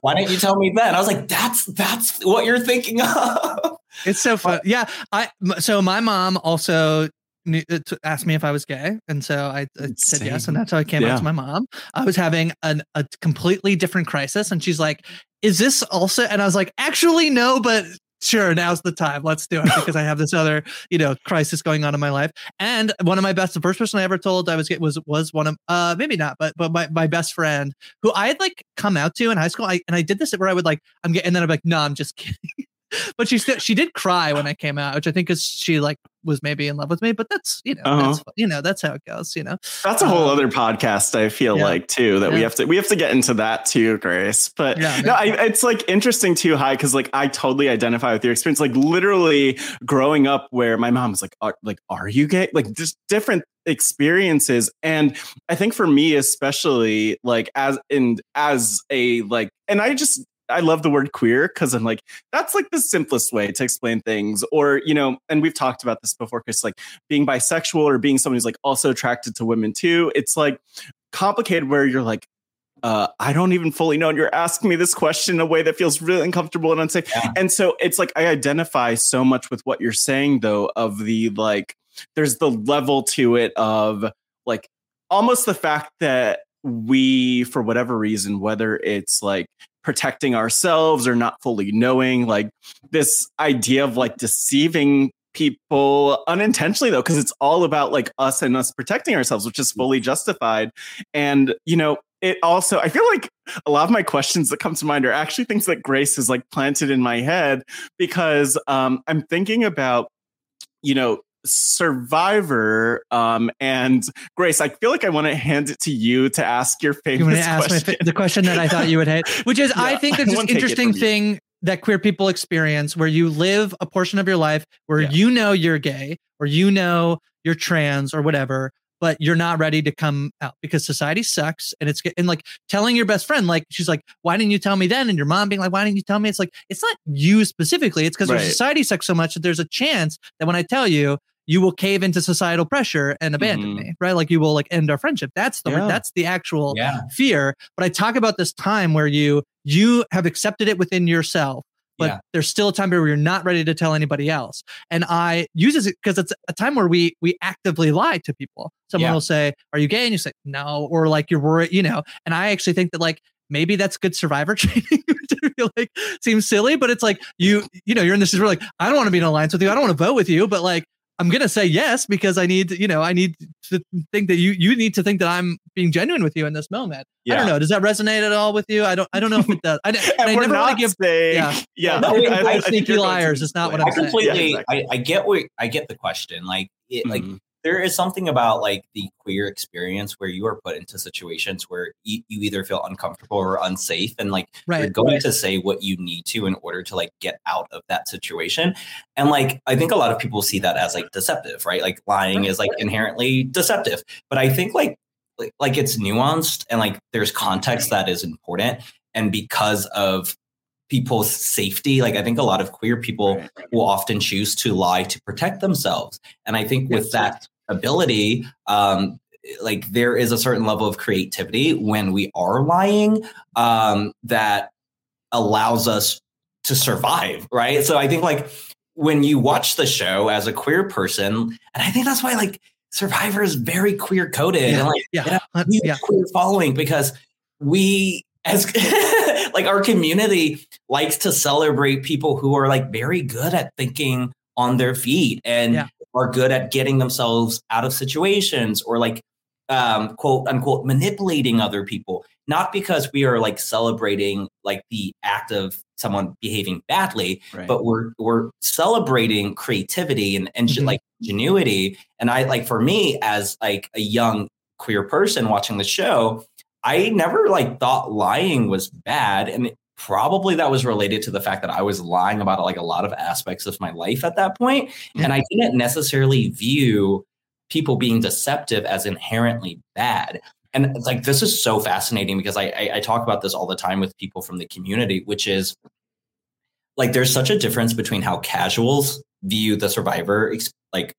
why didn't you tell me then i was like that's that's what you're thinking of It's so fun. Yeah, I so my mom also knew, uh, asked me if I was gay, and so I, I said yes, and that's how I came Yeah. out to my mom. I was having an, a completely different crisis, and she's like, "Is this also?" And I was like, "Actually, no, but." Sure, now's the time. Let's do it because I have this other, you know, crisis going on in my life. And one of my best, the first person I ever told I was was was one of, uh, maybe not, but but my, my best friend who I had like come out to in high school. I and I did this where I would like, I'm getting, and then I'm like, no, I'm just kidding but she still she did cry when I came out, which I think is she like was maybe in love with me. But that's you know that's Uh-huh. you know that's how it goes. You know, That's a whole Um, other podcast. I feel yeah. like too that we have to we have to get into that too, Grace. But Yeah, no, I, it's like interesting too, Hai, because like I totally identify with your experience. Like literally growing up, where my mom was like, are, "Like, are you gay?" Like just different experiences, and I think for me especially, like as and as a like, and I just I love the word queer because I'm like, that's like the simplest way to explain things. Or, you know, and we've talked about this before, because like being bisexual or being someone who's like also attracted to women too, it's like complicated where you're like, uh, I don't even fully know. And you're asking me this question in a way that feels really uncomfortable and unsafe. And so it's like I identify so much with what you're saying, though, of the like, there's the level to it of like, almost the fact that we, for whatever reason, whether it's like protecting ourselves or not fully knowing, like this idea of like deceiving people unintentionally though because it's all about like us and us protecting ourselves which is fully justified. And you know it also i feel like a lot of my questions that come to mind are actually things that grace has like planted in my head because um i'm thinking about you know survivor um and grace i feel like i want to hand it to you to ask your favorite You want to ask question. fa- the question that I thought you would hate, which is I Yeah, think I this wanna take it interesting from you. thing that queer people experience where you live a portion of your life where you know you're gay or you know you're trans or whatever, but you're not ready to come out because society sucks and it's and like telling your best friend like she's like why didn't you tell me then and your mom being like why didn't you tell me it's like it's not you specifically it's because Right. society sucks so much that there's a chance that when I tell you you will cave into societal pressure and abandon mm-hmm. me right? Like you will like end our friendship. That's the Yeah. that's the actual Yeah. fear. But i talk about this time where you you have accepted it within yourself but Yeah. there's still a time where you're not ready to tell anybody else. And i use it because it's a time where we we actively lie to people. Someone will say are you gay? And you say no or like you're worried you know? And i actually think that like maybe that's good survivor training to be like seems silly but it's like you you know you're in this you're like i don't want to be in alliance with you. I don't want to vote with you but like I'm gonna say yes because I need, you know, I need to think that you you need to think that I'm being genuine with you in this moment. I don't know. Does that resonate at all with you? I don't. I don't know if it does. I, and And I we're never want not to give. saying- yeah, yeah, No, I, I- I sneaky you're going to liars. It's not what I I'm saying. completely, Yeah, exactly. I, I get what I get the question. Like, it, like Mm-hmm. There is something about like the queer experience where you are put into situations where you, you either feel uncomfortable or unsafe, and like you're Right. going to say what you need to in order to like get out of that situation. And like, I think a lot of people see that as like deceptive, right? Like lying is like inherently deceptive, but I think like like, like it's nuanced and like there's context that is important, and because of people's safety. Like I think a lot of queer people will often choose to lie to protect themselves. And I think with that ability, um, like there is a certain level of creativity when we are lying um, that allows us to survive, right? So I think like when you watch the show as a queer person, and I think that's why like Survivor is very queer coded Yeah, and like yeah, it has huge yeah. queer following because we as like our community likes to celebrate people who are like very good at thinking on their feet and Yeah. Are good at getting themselves out of situations or like um quote unquote manipulating other people not because we are like celebrating like the act of someone behaving badly Right. but we're we're celebrating creativity and, and Mhm. like ingenuity and i like for me as like a young queer person watching the show i never like thought lying was bad and probably that was related to the fact that i was lying about like a lot of aspects of my life at that point and i didn't necessarily view people being deceptive as inherently bad and like this is so fascinating because I, I I talk about this all the time with people from the community, which is like there's such a difference between how casuals view the survivor like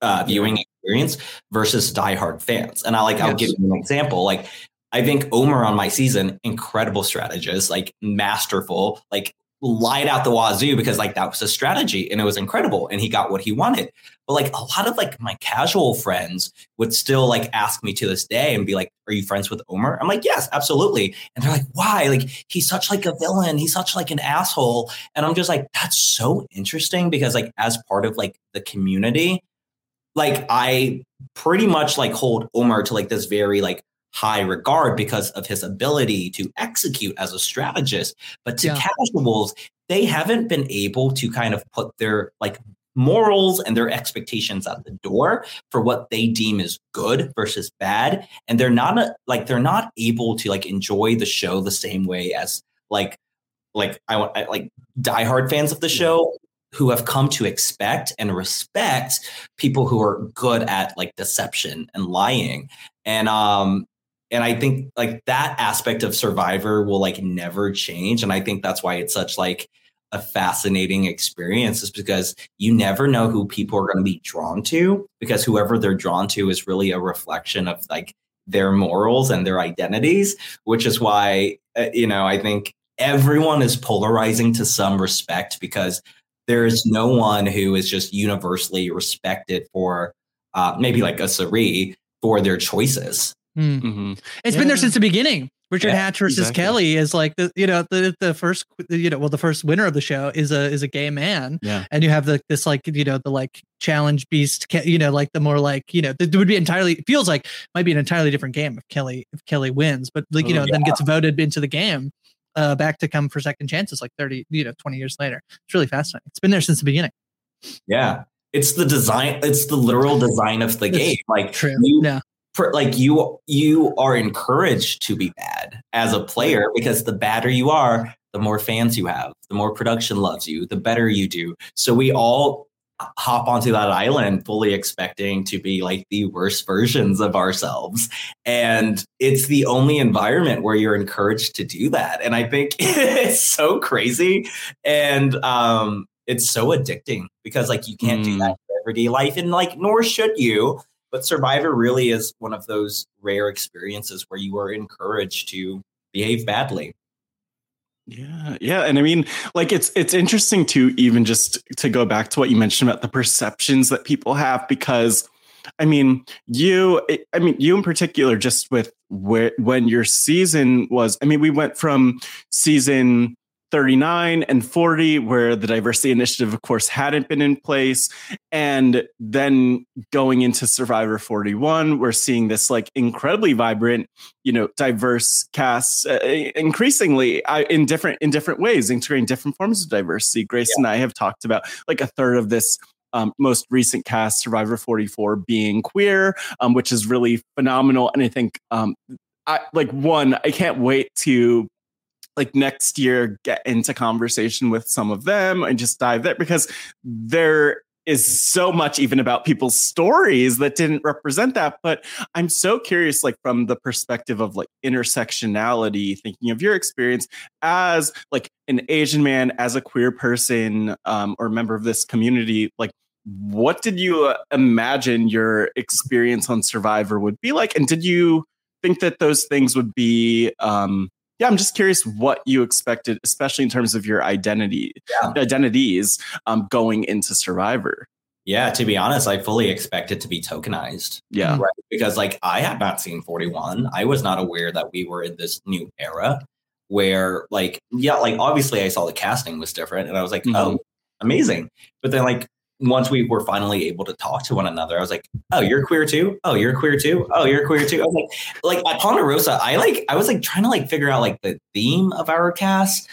uh, viewing experience versus diehard fans. And I like I'll give you an example. Like I think Omar on my season, incredible strategist, like masterful, like lied out the wazoo because like that was a strategy and it was incredible and he got what he wanted. But like a lot of like my casual friends would still like ask me to this day and be like, "Are you friends with Omar?" I'm like, "Yes, absolutely." And they're like, "Why? Like he's such like a villain. He's such like an asshole." And I'm just like, "That's so interesting because like as part of like the community, like I pretty much like hold Omar to like this very like high regard because of his ability to execute as a strategist. But to Yeah. casuals, they haven't been able to kind of put their like morals and their expectations at the door for what they deem is good versus bad and they're not a, like they're not able to like enjoy the show the same way as like like I want I- like diehard fans of the show who have come to expect and respect people who are good at like deception and lying and um and i think like that aspect of survivor will like never change and i think that's why it's such like a fascinating experience is because you never know who people are going to be drawn to because whoever they're drawn to is really a reflection of like their morals and their identities which is why uh, you know i think everyone is polarizing to some respect because there is no one who is just universally respected for uh, maybe like a Sari for their choices. Hmm. Mm-hmm. It's been there since the beginning. Richard Yeah, Hatch versus exactly. Kelly is like the you know the the first you know well the first winner of the show is a is a gay man Yeah. and you have the this like you know the like challenge beast you know like the more like you know it would be entirely it feels like might be an entirely different game if Kelly if Kelly wins but like you Oh, know then gets voted into the game uh back to come for second chances like 30 you know 20 years later it's really fascinating it's been there since the beginning Yeah. It's the design, it's the literal design of the game. Like true you yeah for, like you you are encouraged to be bad as a player because the badder you are, the more fans you have, the more production loves you, the better you do. So we all hop onto that island fully expecting to be like the worst versions of ourselves. And it's the only environment where you're encouraged to do that. And i think it's so crazy and um it's so addicting because like you can't do that in everyday life and like nor should you but survivor really is one of those rare experiences where you are encouraged to behave badly. Yeah, yeah, and I mean, like it's it's interesting to even just to go back to what you mentioned about the perceptions that people have because I mean, you I mean, you in particular just with where when your season was, I mean, we went from season 39 and 40 where the diversity initiative of course hadn't been in place. And then going into survivor 41 we're seeing this like incredibly vibrant you know diverse casts uh, increasingly uh, in different in different ways integrating different forms of diversity. Grace and i have talked about like a third of this um, most recent cast survivor 44 being queer um, which is really phenomenal. And i think um, I, like one i can't wait to like next year get into conversation with some of them and just dive there because there is so much even about people's stories that didn't represent that. But i'm so curious like from the perspective of like intersectionality thinking of your experience as like an asian man as a queer person um, or member of this community like what did you uh, imagine your experience on survivor would be like? And did you think that those things would be um yeah i'm just curious what you expected especially in terms of your identity identities um going into survivor Yeah, to be honest, I fully expect it to be tokenized. Yeah. Right. Because like I had not seen 41. I was not aware that we were in this new era where like, yeah, like obviously I saw the casting was different and I was like, oh, amazing. But then like once we were finally able to talk to one another, I was like, oh, you're queer too? Oh, you're queer too? Oh, you're queer too. I was like, like at Ponderosa, I like I was like trying to like figure out like the theme of our cast.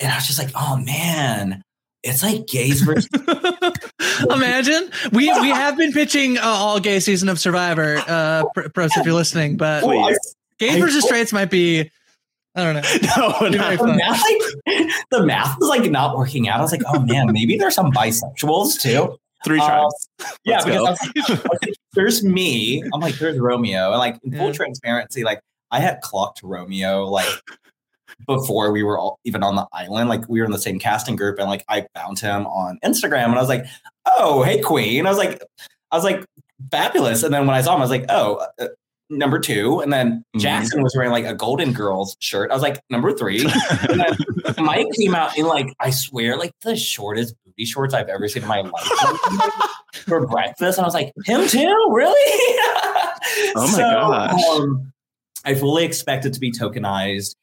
And I was just like, oh man, it's like gays versus Imagine we we have been pitching uh, all gay season of Survivor. Uh, pr- pros, if you're listening, but I- gays I- versus straights might be. I don't know. No, Be the math, like, the math was like not working out. I was like, oh man, maybe there's some bisexuals too. Three Uh, tribes. yeah, because. I was, like, I was like, there's me. I'm like, there's Romeo. And like in full transparency, like I had clocked Romeo like before we were all even on the island. Like we were in the same casting group, and like I found him on Instagram, and I was like, oh, hey Queen. I was like, I was like, fabulous. And then when I saw him, I was like, oh. Number two, and then Jackson was wearing like a Golden Girls shirt. I was like, number three. and then Mike came out in like, I swear, like the shortest booty shorts I've ever seen in my life for breakfast. And I was like, him too? Really? Oh my gosh. Um, I fully expected to be tokenized.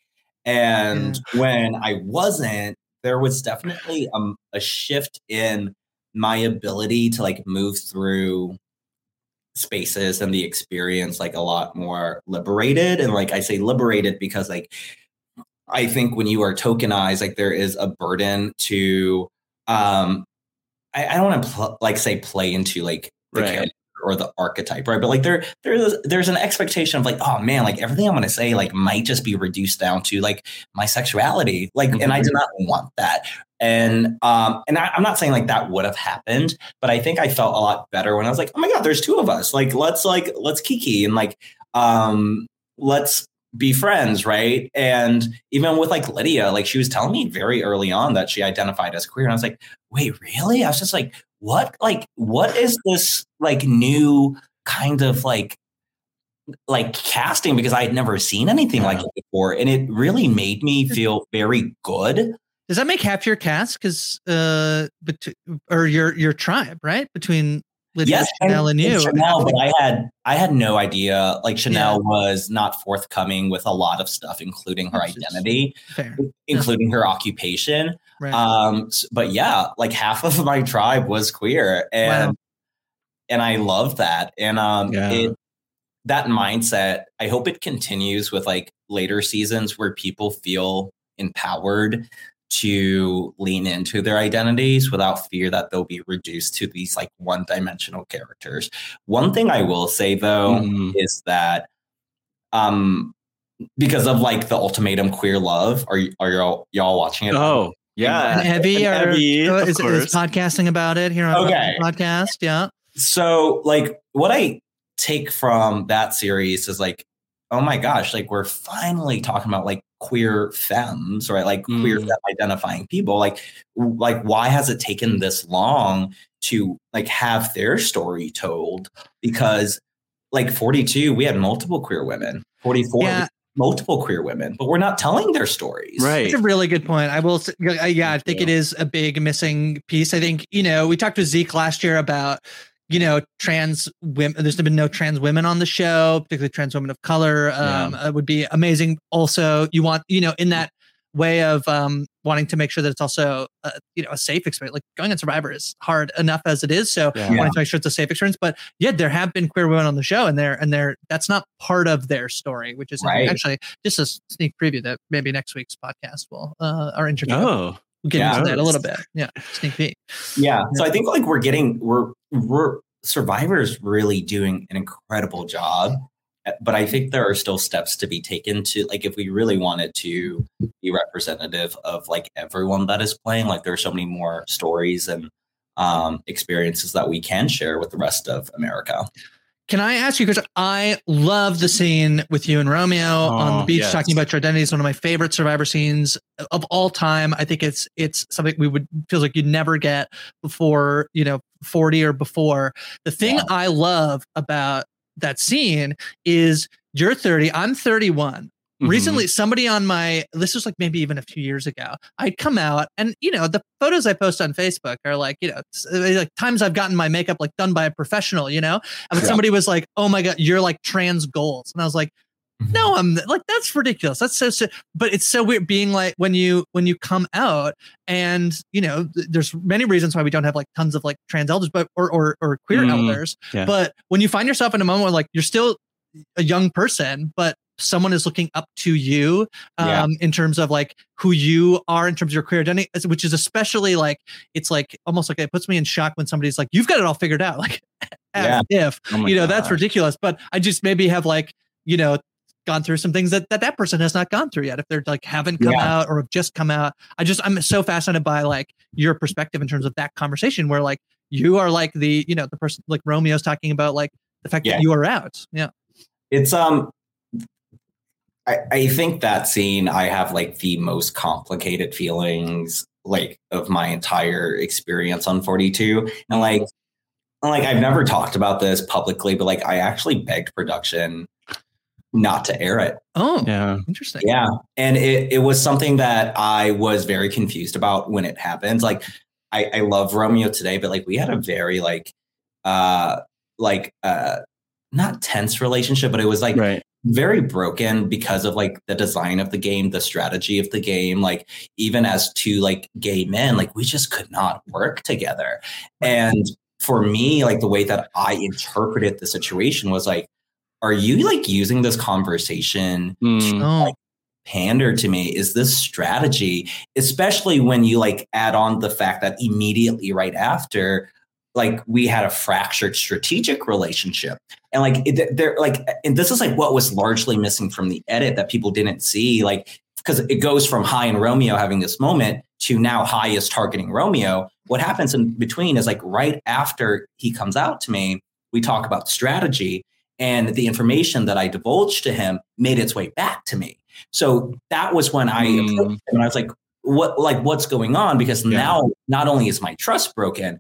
And when I wasn't, there was definitely um, a shift in my ability to like move through spaces and the experience like a lot more liberated. And like I say liberated because like I think when you are tokenized, like there is a burden to um I, I don't want to pl- like say play into like the Right. character or the archetype, right? But like there there's there's an expectation of like, oh man, like everything I'm gonna say like might just be reduced down to like my sexuality. Like, and I do not want that. And um, and I, I'm not saying like that would have happened, but I think I felt a lot better when I was like, oh my god, there's two of us. Like, let's like let's kiki and like um let's be friends, right? And even with like Lydia, like she was telling me very early on that she identified as queer. And I was like, wait, really? I was just like, what like what is this like new kind of like like casting because I had never seen anything like it before. And it really made me feel very good. Does that make half your cast? Because uh, bet- or your your tribe, right? Between Lydia, yes, Chanel, and, you. Chanel, but I had I had no idea. Like Chanel was not forthcoming with a lot of stuff, including her identity, including her occupation. Right. Um, but yeah, like half of my tribe was queer, and Wow. and I love that. And um, Yeah. it that mindset. I hope it continues with like later seasons where people feel empowered to lean into their identities without fear that they'll be reduced to these like one dimensional characters. One thing I will say though Mhm. is that um because of like the ultimatum queer love are are y'all y'all watching it Oh, yeah. And Evvie, And are, Evvie, uh, of is, is podcasting about it here on Okay. the podcast. Yeah. so like what i take from that series is like oh my gosh like we're finally talking about like queer femmes right like queer Mm. femme identifying people like like why has it taken this long to like have their story told because like 42 we had multiple queer women 44 Yeah. multiple queer women but we're not telling their stories Right. It's a really good point. I will, say, yeah, yeah, I think it is a big missing piece. I think, you know, we talked to Zeke last year about, you know, trans women. There's been no trans women on the show, particularly trans women of color. Um, It would be amazing. Also, you want, you know, in that way of um, wanting to make sure that it's also, uh, you know, a safe experience. Like going on Survivor is hard enough as it is. So Yeah. wanting Yeah. to make sure it's a safe experience. But yeah, there have been queer women on the show, and they're and they're that's not part of their story, which is Right. actually just a sneak preview that maybe next week's podcast will uh, our interview. Oh. We'll get Yeah. into that a little bit. Yeah, sneak peek. yeah so i think like we're getting we're we're survivors really doing an incredible job Uh, but i think there are still steps to be taken to like if we really wanted to be representative of like everyone that is playing like there are so many more stories and um experiences that we can share with the rest of america can I ask you? Because I love the scene with you and Romeo oh, on the oh, beach yes. talking about your identity. It's one of my favorite Survivor scenes of all time. I think it's it's something we would feels like you'd never get before you know forty or before. The thing yeah. I love about that scene is you're 30, I'm 31. Mm-hmm. Recently, somebody on my this was like maybe even a few years ago. I'd come out and you know the photos I post on Facebook are like you know uh, like times I've gotten my makeup like done by a professional. You know, and yeah. somebody was like, "Oh my god, you're like trans goals," and I was like, mm-hmm. no i'm like that's ridiculous that's so, so but it's so weird being like when you when you come out and you know there's many reasons why we don't have like tons of like trans elders but or or, or queer mm, elders yeah. but when you find yourself in a moment where like you're still a young person but someone is looking up to you um, Yeah. in terms of like who you are in terms of your queer identity, which is especially like it's like almost like it puts me in shock when somebody's like, "You've got it all figured out." Like, as Yeah. if Oh you know that's ridiculous. But I just maybe have like you know gone through some things that, that that person has not gone through yet if they're like haven't come Yeah. out or have just come out i just i'm so fascinated by like your perspective in terms of that conversation where like you are like the you know the person like romeo's talking about like the fact Yeah. that you are out yeah it's um I, I think that scene I have like the most complicated feelings like of my entire experience on 42. And like and, like I've never talked about this publicly, but like I actually begged production not to air it. oh Yeah. interesting Yeah. And it, it was something that I was very confused about when it happened. Like I, I love Romeo today, but like we had a very like uh like uh not tense relationship, but it was like Right. Very broken because of like the design of the game, the strategy of the game. Like even as two like gay men, like we just could not work together. And for me, like the way that I interpreted the situation was like, are you like using this conversation Mm. oh pander to me is this strategy especially when you like add on the fact that immediately right after like we had a fractured strategic relationship and like it, they're like and this is like what was largely missing from the edit that people didn't see like because it goes from Hai and romeo having this moment to now Hai is targeting romeo what happens in between is like right after he comes out to me we talk about strategy and the information that i divulged to him made its way back to me so that was when I Mm. approached him and I was like, what like what's going on? Because Yeah. now not only is my trust broken,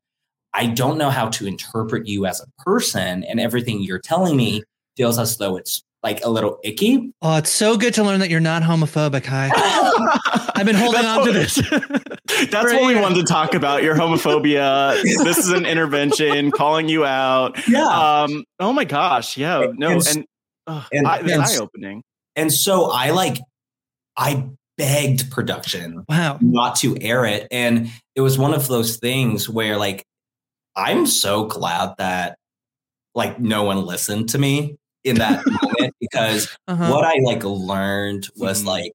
I don't know how to interpret you as a person and everything you're telling me feels as though it's like a little icky. Oh, it's so good to learn that you're not homophobic, Hai. I've been holding That's on to this. That's what we wanted to talk about. Your homophobia. this is an intervention calling you out. Yeah. Um. Oh my gosh. Yeah. No. And- And, uh, and- and- eye opening. And so I like, I begged production Wow. not to air it. And it was one of those things where like, I'm so glad that like no one listened to me in that moment because Uh-huh. what I like learned was like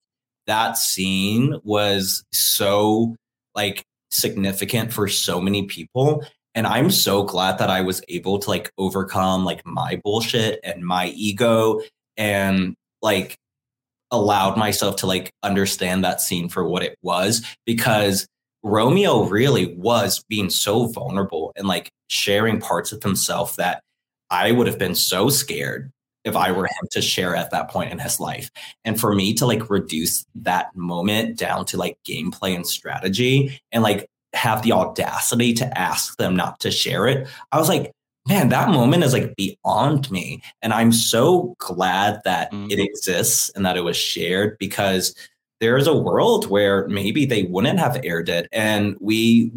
that scene was so like significant for so many people. And I'm so glad that I was able to like overcome like my bullshit and my ego and like allowed myself to like understand that scene for what it was because Romeo really was being so vulnerable and like sharing parts of himself that I would have been so scared if I were him to share at that point in his life. And for me to like reduce that moment down to like gameplay and strategy and like have the audacity to ask them not to share it, I was like, man, that moment is like beyond me. And I'm so glad that mm-hmm. it exists and that it was shared because there is a world where maybe they wouldn't have aired it and we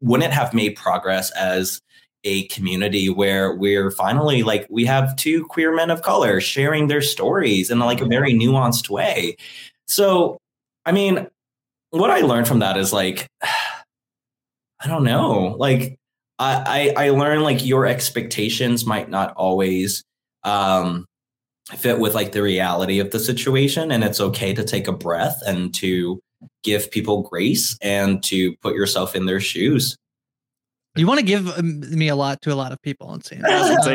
wouldn't have made progress as a community where we're finally like we have two queer men of color sharing their stories in like a very nuanced way. So, I mean, what I learned from that is like I don't know. Like I I, I learned like your expectations might not always um fit with like the reality of the situation and it's okay to take a breath and to give people grace and to put yourself in their shoes. You want to give um, me a lot to a lot of people, it seems. It's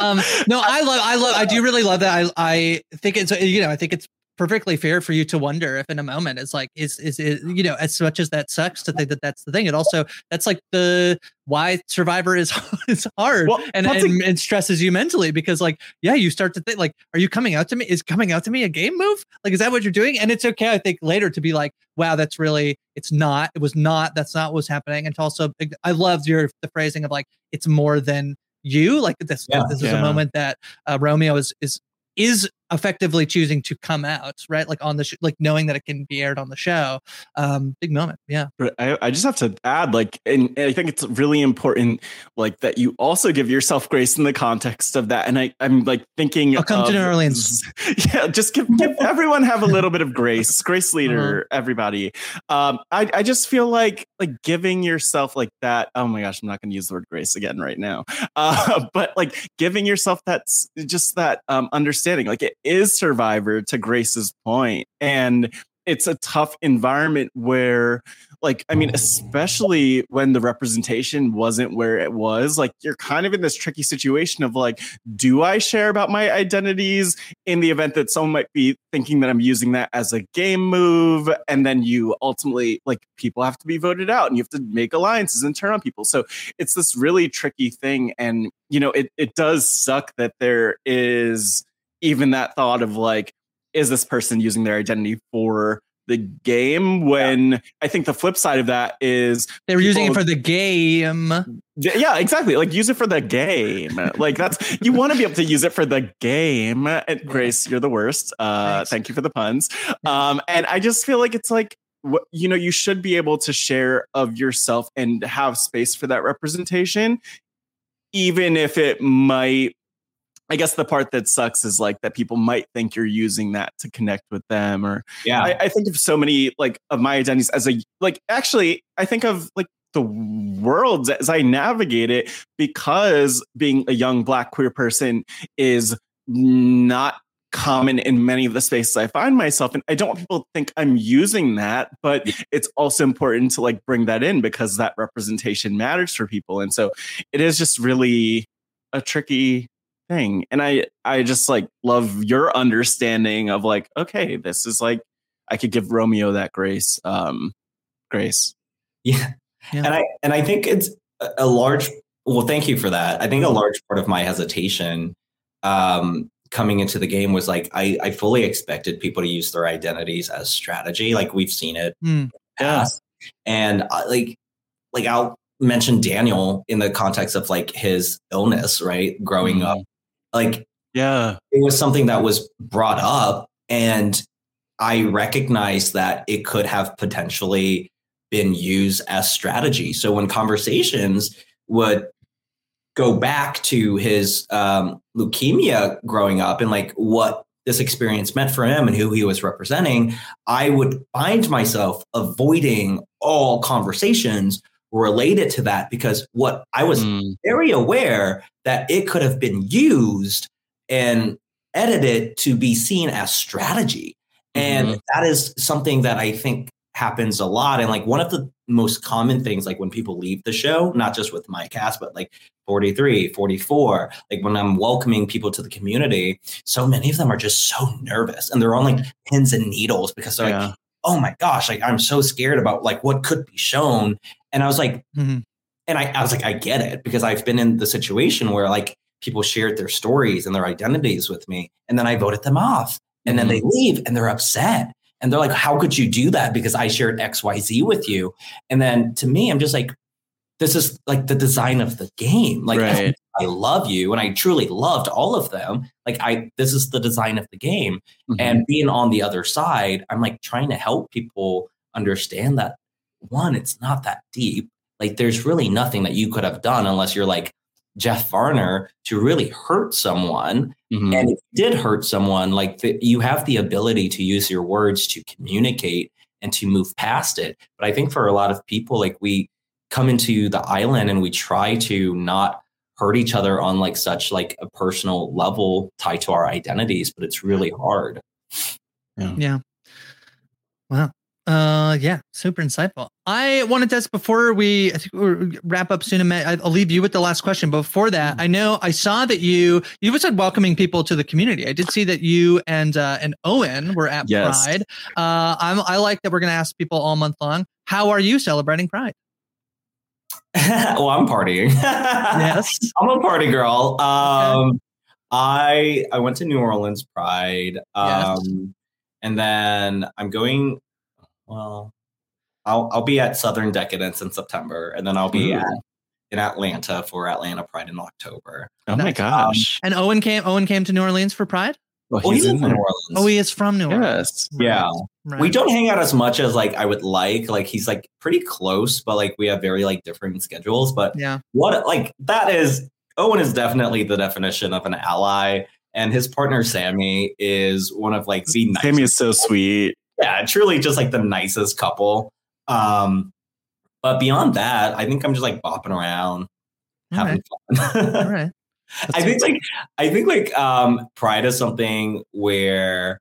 Um, um, no, I love, I love, I do really love that. I, I think it's, you know, I think it's perfectly fair for you to wonder if in a moment it's like, is, is it, you know, as much as that sucks to think that that's the thing. It also, that's like the, why Survivor is, is hard Well, and, and, and stresses you mentally because like, yeah, you start to think like, are you coming out to me? Is coming out to me a game move? Like, is that what you're doing? And it's okay, I think later to be like, wow, that's really, it's not, it was not, that's not what's happening. And to also, I loved your, the phrasing of like, it's more than you like this Yeah. this is a moment that uh, romeo is is is effectively choosing to come out right like on the sh- like knowing that it can be aired on the show um big moment yeah But I, I just have to add, like, and, and I think it's really important, like, that you also give yourself grace in the context of that. And I, I'm like thinking, I'll come to New Orleans. Yeah, just give, give everyone have a little bit of grace, Grace Leeder, Uh-huh. everybody. Um, I, I just feel like, like giving yourself like that. Oh my gosh, I'm not going to use the word grace again right now. Uh, but like giving yourself that, just that um, understanding, like it is Survivor to Grace's point, and it's a tough environment where like i mean especially when the representation wasn't where it was like you're kind of in this tricky situation of like do i share about my identities in the event that someone might be thinking that i'm using that as a game move and then you ultimately like people have to be voted out and you have to make alliances and turn on people. So it's this really tricky thing and you know it, it does suck that there is even that thought of like is this person using their identity for the game when i think the flip side of that is they were using it for the game. Yeah exactly like use it for the game. Like that's you want to be able to use it for the game. And grace you're the worst. Uh thank you for the puns. Um and i just feel like it's like what you know you should be able to share of yourself and have space for that representation even if it might I guess the part that sucks is like that people might think you're using that to connect with them or Yeah. I, I think of so many like of my identities as a like actually I think of like the world as I navigate it because being a young black queer person is not common in many of the spaces I find myself in. I don't want people to think I'm using that, but it's also important to like bring that in because that representation matters for people. And so it is just really a tricky thing. And I I just like love your understanding of like, okay, this is like I could give Romeo that grace. Um grace. Yeah. And I and I think it's a- a large well, thank you for that. I think a large part of my hesitation um coming into the game was like I, I fully expected people to use their identities as strategy. Like we've seen it Hmm. past. And I, like like I'll mention Daniel in the context of like his illness, right? Growing up. Like Yeah. it was something that was brought up and I recognized that it could have potentially been used as strategy. So when conversations would go back to his um, leukemia growing up and like what this experience meant for him and who he was representing, I would find myself avoiding all conversations related to that because what I was hmm. very aware that it could have been used and edited to be seen as strategy. And mm-hmm. that is something that I think happens a lot. And like one of the most common things, like when people leave the show, not just with my cast, but like 43, 44, like when I'm welcoming people to the community, so many of them are just so nervous and they're on like pins and needles because they're like, oh my gosh, like I'm so scared about like what could be shown. And I was like, mm-hmm. and I, I was like, I get it because I've been in the situation where like people shared their stories and their identities with me, and then I voted them off. And then they mm-hmm. leave and they're upset. And they're like, How could you do that? Because I shared XYZ with you. And then to me, I'm just like, this is like the design of the game. Like Right. I love you and I truly loved all of them. Like I this is the design of the game. And mm-hmm. being on the other side, I'm like trying to help people understand that one, it's not that deep. Like there's really nothing that you could have done unless you're like Jeff Varner to really hurt someone. Mm-hmm. And if you did hurt someone, like the, you have the ability to use your words to communicate and to move past it. But I think for a lot of people, like we come into the island and we try to not hurt each other on like such like a personal level tied to our identities, but it's really hard. Yeah. Wow. Uh, yeah, super insightful. I wanted to ask before we, I think we'll wrap up soon. I'll leave you with the last question. Before that, Mm-hmm. I know I saw that you you said welcoming people to the community. I did see that you and uh, and Owen were at Yes. Pride. Uh, I'm I like that we're going to ask people all month long. How are you celebrating Pride? well, I'm partying. yes, I'm a party girl. Um, I I went to New Orleans Pride, um, and then I'm going. Well, I'll I'll be at Southern Decadence in September, and then I'll be Ooh. at, in Atlanta for Atlanta Pride in October. Oh my Nice. gosh. And Owen came. Owen came to New Orleans for Pride. Well, Oh, he's he's in in. New Orleans. Oh, he is from New Orleans. Yes. Yeah. Right. We don't hang out as much as like I would like. Like he's like pretty close, but like we have very like different schedules. But Yeah. what like that is Owen is definitely the definition of an ally. And his partner Sammy is one of like the nicest. Sammy is so sweet. Yeah, truly just like the nicest couple. Um, but beyond that, I think I'm just like bopping around, having fun. All right. I think like I think like um pride is something where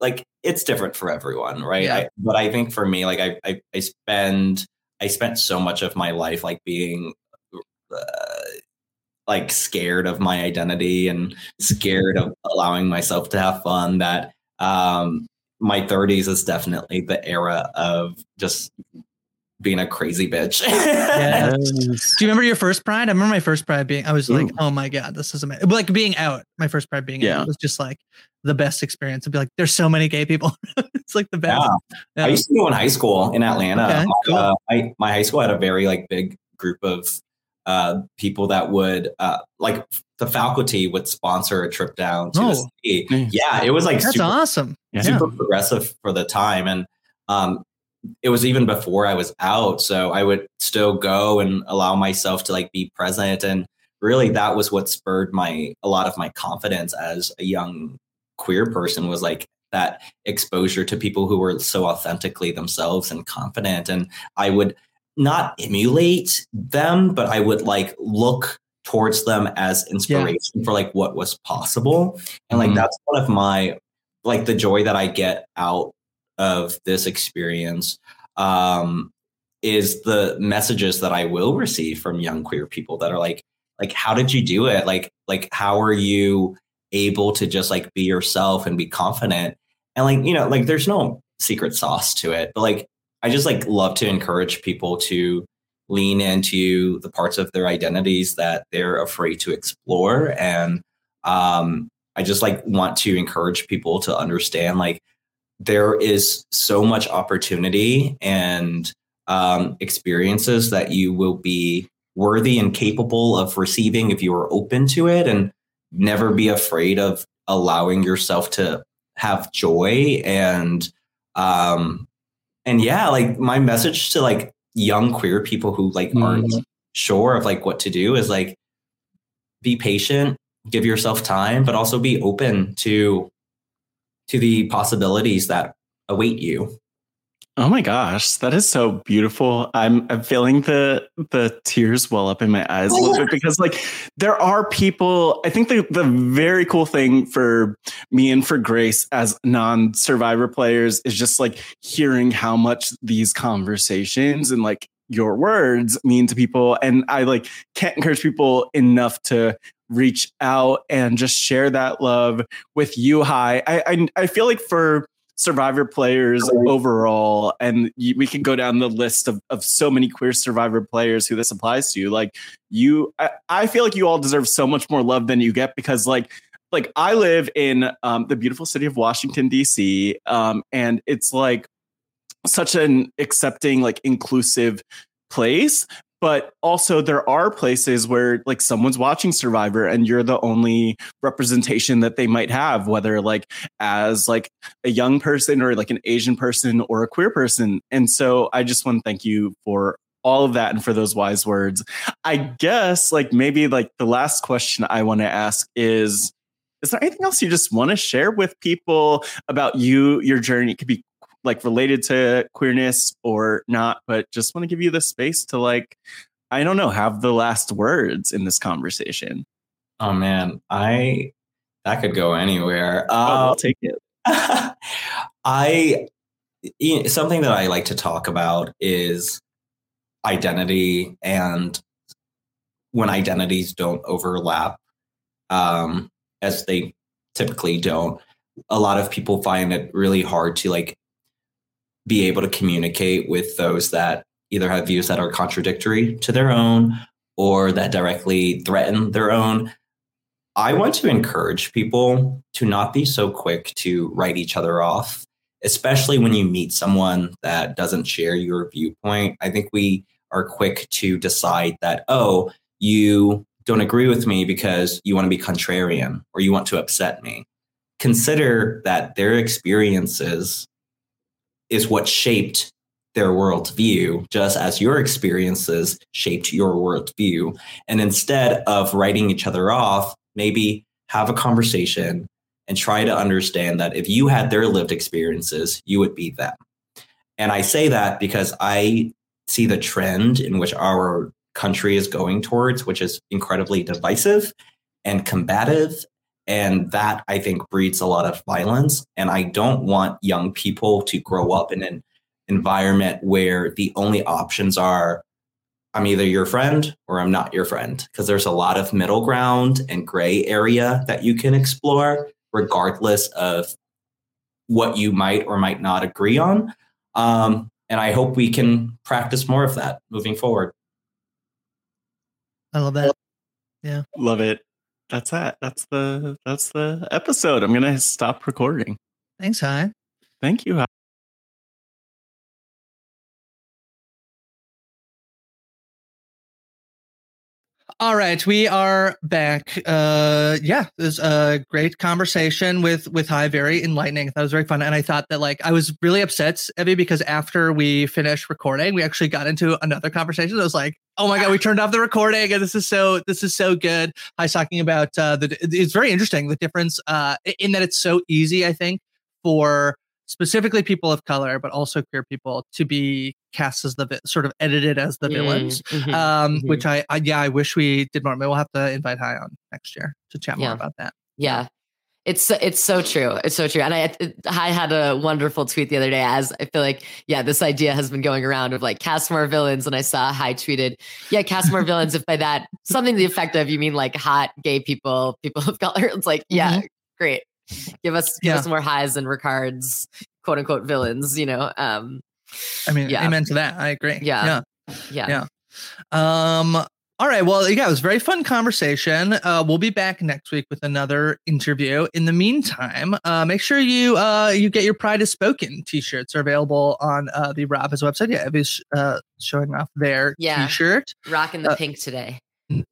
like it's different for everyone, right? Yeah. I, but I think for me, like I, I I spend I spent so much of my life like being uh, like scared of my identity and scared of allowing myself to have fun that um my 30s is definitely the era of just being a crazy bitch. Yeah. Do you remember your first pride? I remember my first pride being, I was like, oh my God, this is amazing. Like being out, my first pride being Yeah. out was just like the best experience. To be like, there's so many gay people. it's like the best. Yeah. I used to go in high school in Atlanta. Okay, cool. uh, I, my high school had a very like big group of uh, people that would uh, like the faculty would sponsor a trip down to the Oh. city. Yeah, it was like That's super, awesome. super progressive for the time, and um, it was even before I was out. So I would still go and allow myself to like be present, and really that was what spurred my a lot of my confidence as a young queer person was like that exposure to people who were so authentically themselves and confident and i would not emulate them but i would like look towards them as inspiration for like what was possible. And like Mhm. that's one of my like the joy that i get out of this experience um is the messages that i will receive from young queer people that are like like how did you do it? Like like how are you able to just like be yourself and be confident? And like you know like there's no secret sauce to it but like i just like love to encourage people to lean into the parts of their identities that they're afraid to explore. And um i just like want to encourage people to understand like there is so much opportunity and um experiences that you will be worthy and capable of receiving if you are open to it and never be afraid of allowing yourself to have joy and um and yeah like my message to like young queer people who like aren't Mm-hmm. sure of like what to do is like be patient give yourself time but also be open to to the possibilities that await you Oh my gosh, that is so beautiful. I'm I'm feeling the the tears well up in my eyes a little bit because like there are people I think the the very cool thing for me and for Grace as non-survivor players is just like hearing how much these conversations and like your words mean to people and I like can't encourage people enough to reach out and just share that love with you Hai I I, I feel like for survivor players overall and you, we can go down the list of, of so many queer survivor players who this applies to. Like you I, I feel like you all deserve so much more love than you get because like like i live in um, the beautiful city of washington d.c um, and it's like such an accepting like inclusive place but also there are places where like someone's watching survivor and you're the only representation that they might have whether like as like a young person or like an asian person or a queer person. And so i just want to thank you for all of that and for those wise words. I guess like maybe like the last question i want to ask is is there anything else you just want to share with people about you your journey? It could be like related to queerness or not but just want to give you the space to like i don't know have the last words in this conversation. Oh man. I that could go anywhere. Oh, i'll Um, take it. I you know, something that I like to talk about is identity and when identities don't overlap um as they typically don't a lot of people find it really hard to like be able to communicate with those that either have views that are contradictory to their own or that directly threaten their own I want to encourage people to not be so quick to write each other off, especially when you meet someone that doesn't share your viewpoint. I think we are quick to decide that, oh, you don't agree with me because you want to be contrarian or you want to upset me. Consider that their experiences is what shaped their worldview, just as your experiences shaped your worldview. And instead of writing each other off, maybe have a conversation and try to understand that if you had their lived experiences, you would be them. And I say that because I see the trend in which our country is going towards, which is incredibly divisive and combative. And that I think breeds a lot of violence. And I don't want young people to grow up in an environment where the only options are I'm either your friend or I'm not your friend because there's a lot of middle ground and gray area that you can explore, regardless of what you might or might not agree on. Um, and I hope we can practice more of that moving forward. I love that. Yeah. love it that's that. That's the that's the episode. I'm gonna stop recording. Thanks, Hai. thank you All right, we are back. Uh, yeah, it was a great conversation with with Hai. Very enlightening. That was very fun, and I thought that like I was really upset, Evvie, because after we finished recording, we actually got into another conversation. I was like, oh my god, we turned off the recording, and this is so this is so good. I was talking about uh, the. It's very interesting the difference uh, in that it's so easy. I think for specifically people of color, but also queer people to be cast as the vi- sort of edited as the Mm, villains. mhm, um, mhm. which I, I yeah, I wish we did more. Maybe we'll have to invite Hai on next year to chat more about that. Yeah. It's it's so true. It's so true. And I I had a wonderful tweet the other day as I feel like yeah, this idea has been going around of like cast more villains and I saw Hai tweeted, yeah, cast more villains if by that something to the effect of you mean like hot gay people, people of color. It's like, yeah, great. Give us give Yeah. us more Hais and Ricards, quote unquote villains, you know. Um I mean, Yeah. amen to that. I agree. Yeah. Yeah. yeah. Yeah. Um, all right. Well, yeah, it was a very fun conversation. Uh, we'll be back next week with another interview. In the meantime, uh, make sure you uh, you get your Pride is Spoken t-shirts are available on uh, the Rabbis website. Yeah, Evvie's uh, showing off their Yeah. t-shirt. Rocking the Uh, pink today.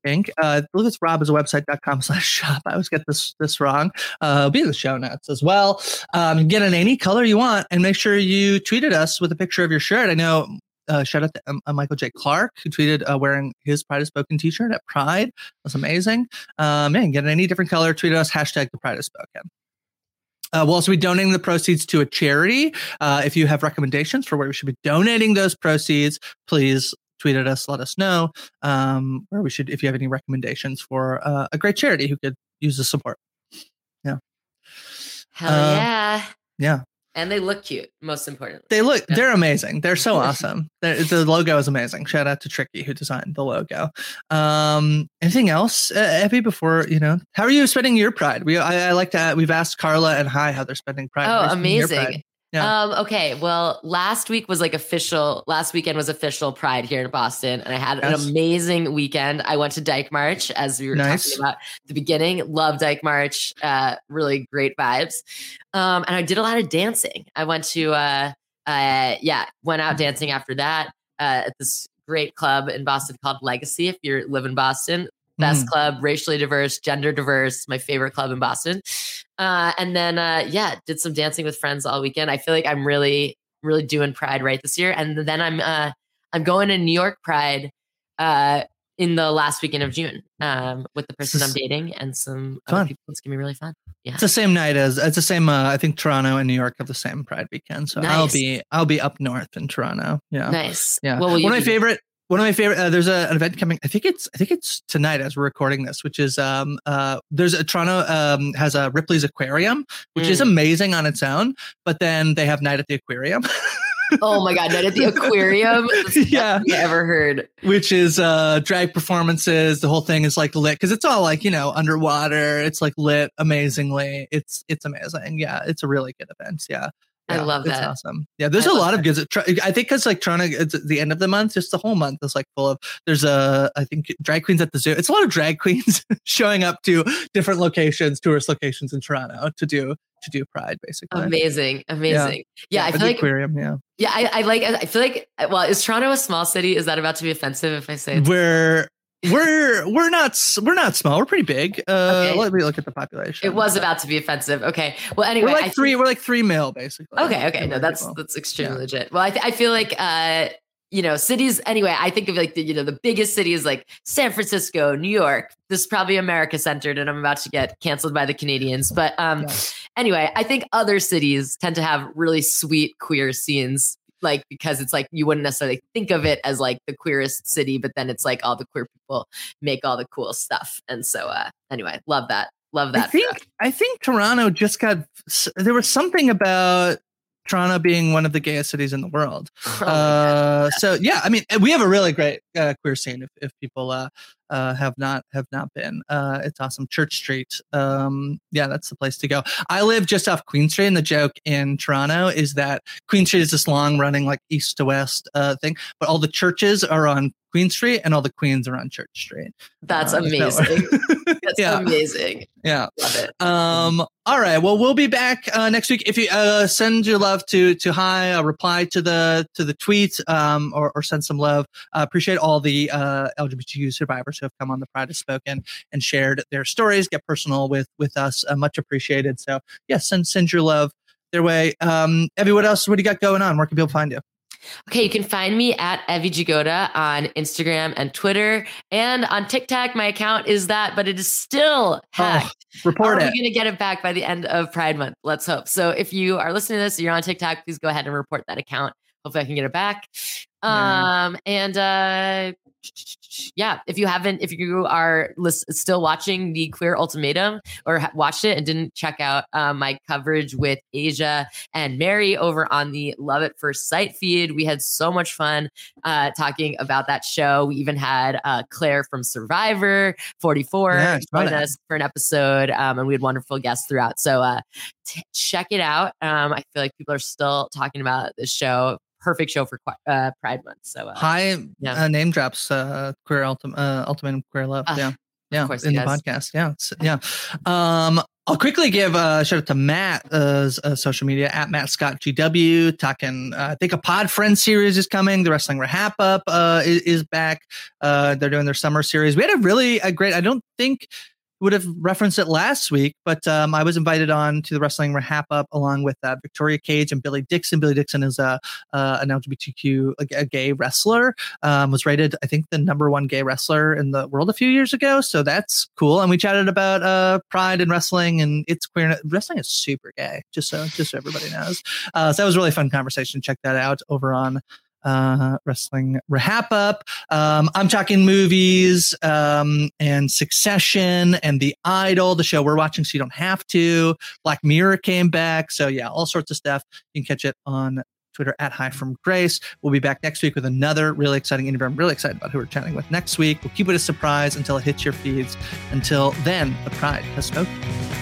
Inc. Uh, look at Rob is a website.com slash shop. I always get this this wrong. Uh, be in the show notes as well. Um, get in any color you want and make sure you tweeted us with a picture of your shirt. I know uh, shout out to um, uh, Michael J. Clark, who tweeted uh, wearing his Pride is Spoken t shirt at Pride. That's amazing. Uh, man, get in any different color, tweet us, hashtag the Pride is Spoken. Uh, we'll also be donating the proceeds to a charity. Uh, if you have recommendations for where we should be donating those proceeds, please tweet at us, let us know um, where we should, if you have any recommendations for uh, a great charity who could use the support. Yeah. Hell Uh, yeah. Yeah. And they look cute, most importantly. They look, they're amazing. They're so awesome. They're, the logo is amazing. Shout out to Tricky who designed the logo. Um, anything else, uh? Before you know, how are you spending your Pride? We, I, I like to. We've asked Karla and Hai how they're spending Pride. Oh, they're spending your amazing. Pride. Yeah. Um, okay. Well, last week was like official. Last weekend was official Pride here in Boston, and I had Yes. an amazing weekend. I went to Dyke March, as we were Nice. talking about at the beginning. Love Dyke March. Uh, really great vibes. Um, and I did a lot of dancing. I went to, uh, uh, yeah, went out dancing after that uh, at this great club in Boston called Legacy. If you live in Boston, best Mm. club, racially diverse, gender diverse, my favorite club in Boston. Uh, and then, uh, yeah, did some dancing with friends all weekend. I feel like I'm really, really doing Pride right this year. And then I'm, uh, I'm going to New York Pride uh, in the last weekend of June um, with the person I'm dating and some other Fun. people. It's gonna be really fun. Yeah. It's the same night as it's the same. Uh, I think Toronto and New York have the same Pride weekend, so I'll be I'll be up north in Toronto. Yeah, Nice. Yeah, one of my favorite. One of my favorite. Uh, there's a, an event coming. I think it's. I think it's tonight as we're recording this, which is um uh there's a Toronto um has a Ripley's Aquarium, which is Mm. amazing on its own. But then they have night at the aquarium. oh my god, night at the aquarium. Yeah. I ever heard. which is uh drag performances the whole thing is like lit because it's all like you know underwater it's like lit amazingly it's it's amazing yeah it's a really good event yeah I Yeah, love it's that. awesome yeah there's I a love lot of good i think because like trying to it's at the end of the month just the whole month is like full of there's a i think drag queens at the zoo it's a lot of drag queens showing up to different locations tourist locations in toronto to do to do pride basically Amazing, amazing. Yeah, I at feel like aquarium yeah yeah, I, I like. I feel like. Well, is Toronto a small city? Is that about to be offensive if I say we're we're we're not we're not small. We're pretty big. Uh, Okay. Let me look at the population. It was about to be offensive. Okay. Well, anyway, we're I like think- three. We're like three mil basically. Okay, okay, no, that's people. that's extremely Yeah. legit. Well, I, th- I feel like uh, you know cities. Anyway, I think of like the you know the biggest cities like San Francisco, New York. This is probably America centered, and I'm about to get canceled by the Canadians. But um, anyway, I think other cities tend to have really sweet queer scenes. Like because it's like you wouldn't necessarily think of it as like the queerest city, but then it's like all the queer people make all the cool stuff. And so uh anyway, love that. Love that. I think I think Toronto just got. There was something about Toronto being one of the gayest cities in the world. Oh uh, so yeah, I mean, we have a really great uh, queer scene. If, if people uh, uh, have not have not been, uh, it's awesome. Church Street, um, yeah, that's the place to go. I live just off Queen Street, and the joke in Toronto is that Queen Street is this long running like east to west uh, thing, but all the churches are on Queen Street, and all the queens are on Church Street. That's Uh, amazing. That's Yeah. amazing. Yeah. Love it. Um. All right. Well, we'll be back uh, next week. If you uh, send your love to to Hai, uh, reply to the to the tweet, um, or, or send some love. Uh, appreciate all the uh, LGBTQ survivors who have come on the Pride has spoken and shared their stories. Get personal with with us. Uh, much appreciated. So yeah, send send your love their way. Um, Evvie, what else? What do you got going on? Where can people find you? Okay, you can find me at Evvie Jagoda on Instagram and Twitter. And on TikTok, my account is that, but it is still hacked. report are it. we going to get it back by the end of Pride Month? Let's hope. So if you are listening to this, you're on TikTok, please go ahead and report that account. Hopefully I can get it back. Yeah. Um, and uh, yeah, if you haven't, if you are lis- still watching the Queer Ultimatum or ha- watched it and didn't check out uh, my coverage with Asia and Mary over on the Love at First Sight feed, we had so much fun uh, talking about that show. We even had uh, Claire from Survivor 44 Yeah, join us for an episode, um, and we had wonderful guests throughout. So uh, t- check it out. Um, I feel like people are still talking about this show. Perfect show for uh, Pride Month. So uh, Hai, Yeah. uh, name drops uh, queer ultimate uh, ultimate queer love. Ah, yeah. Yeah, in the does. podcast. Yeah, it's- yeah. Um, I'll quickly give a shout out to Matt's uh, social media at Matt Scott GW. Talking, uh, I think a Pod Friend series is coming. The Wrestling Wrap Up uh, is, is back. Uh, they're doing their summer series. We had a really a great. I don't think would have referenced it last week, but um, I was invited on to the Wrestling Wrap Up along with uh, Victoria Cage and Billy Dixon. Billy Dixon is a uh, an LGBTQ a, a gay wrestler. Um, was rated, I think, the number one gay wrestler in the world a few years ago. So that's cool. And we chatted about uh, pride and wrestling and it's queer. Wrestling is super gay, just so just so everybody knows. Uh, so that was a really fun conversation. Check that out over on uh, wrestling wrap up. Um, I'm talking movies um, and Succession and The Idol, the show we're watching, so you don't have to. Black Mirror came back, so yeah, all sorts of stuff. You can catch it on Twitter at Hi from Grace. We'll be back next week with another really exciting interview. I'm really excited about who we're chatting with next week. We'll keep it a surprise until it hits your feeds. Until then, the pride has spoken.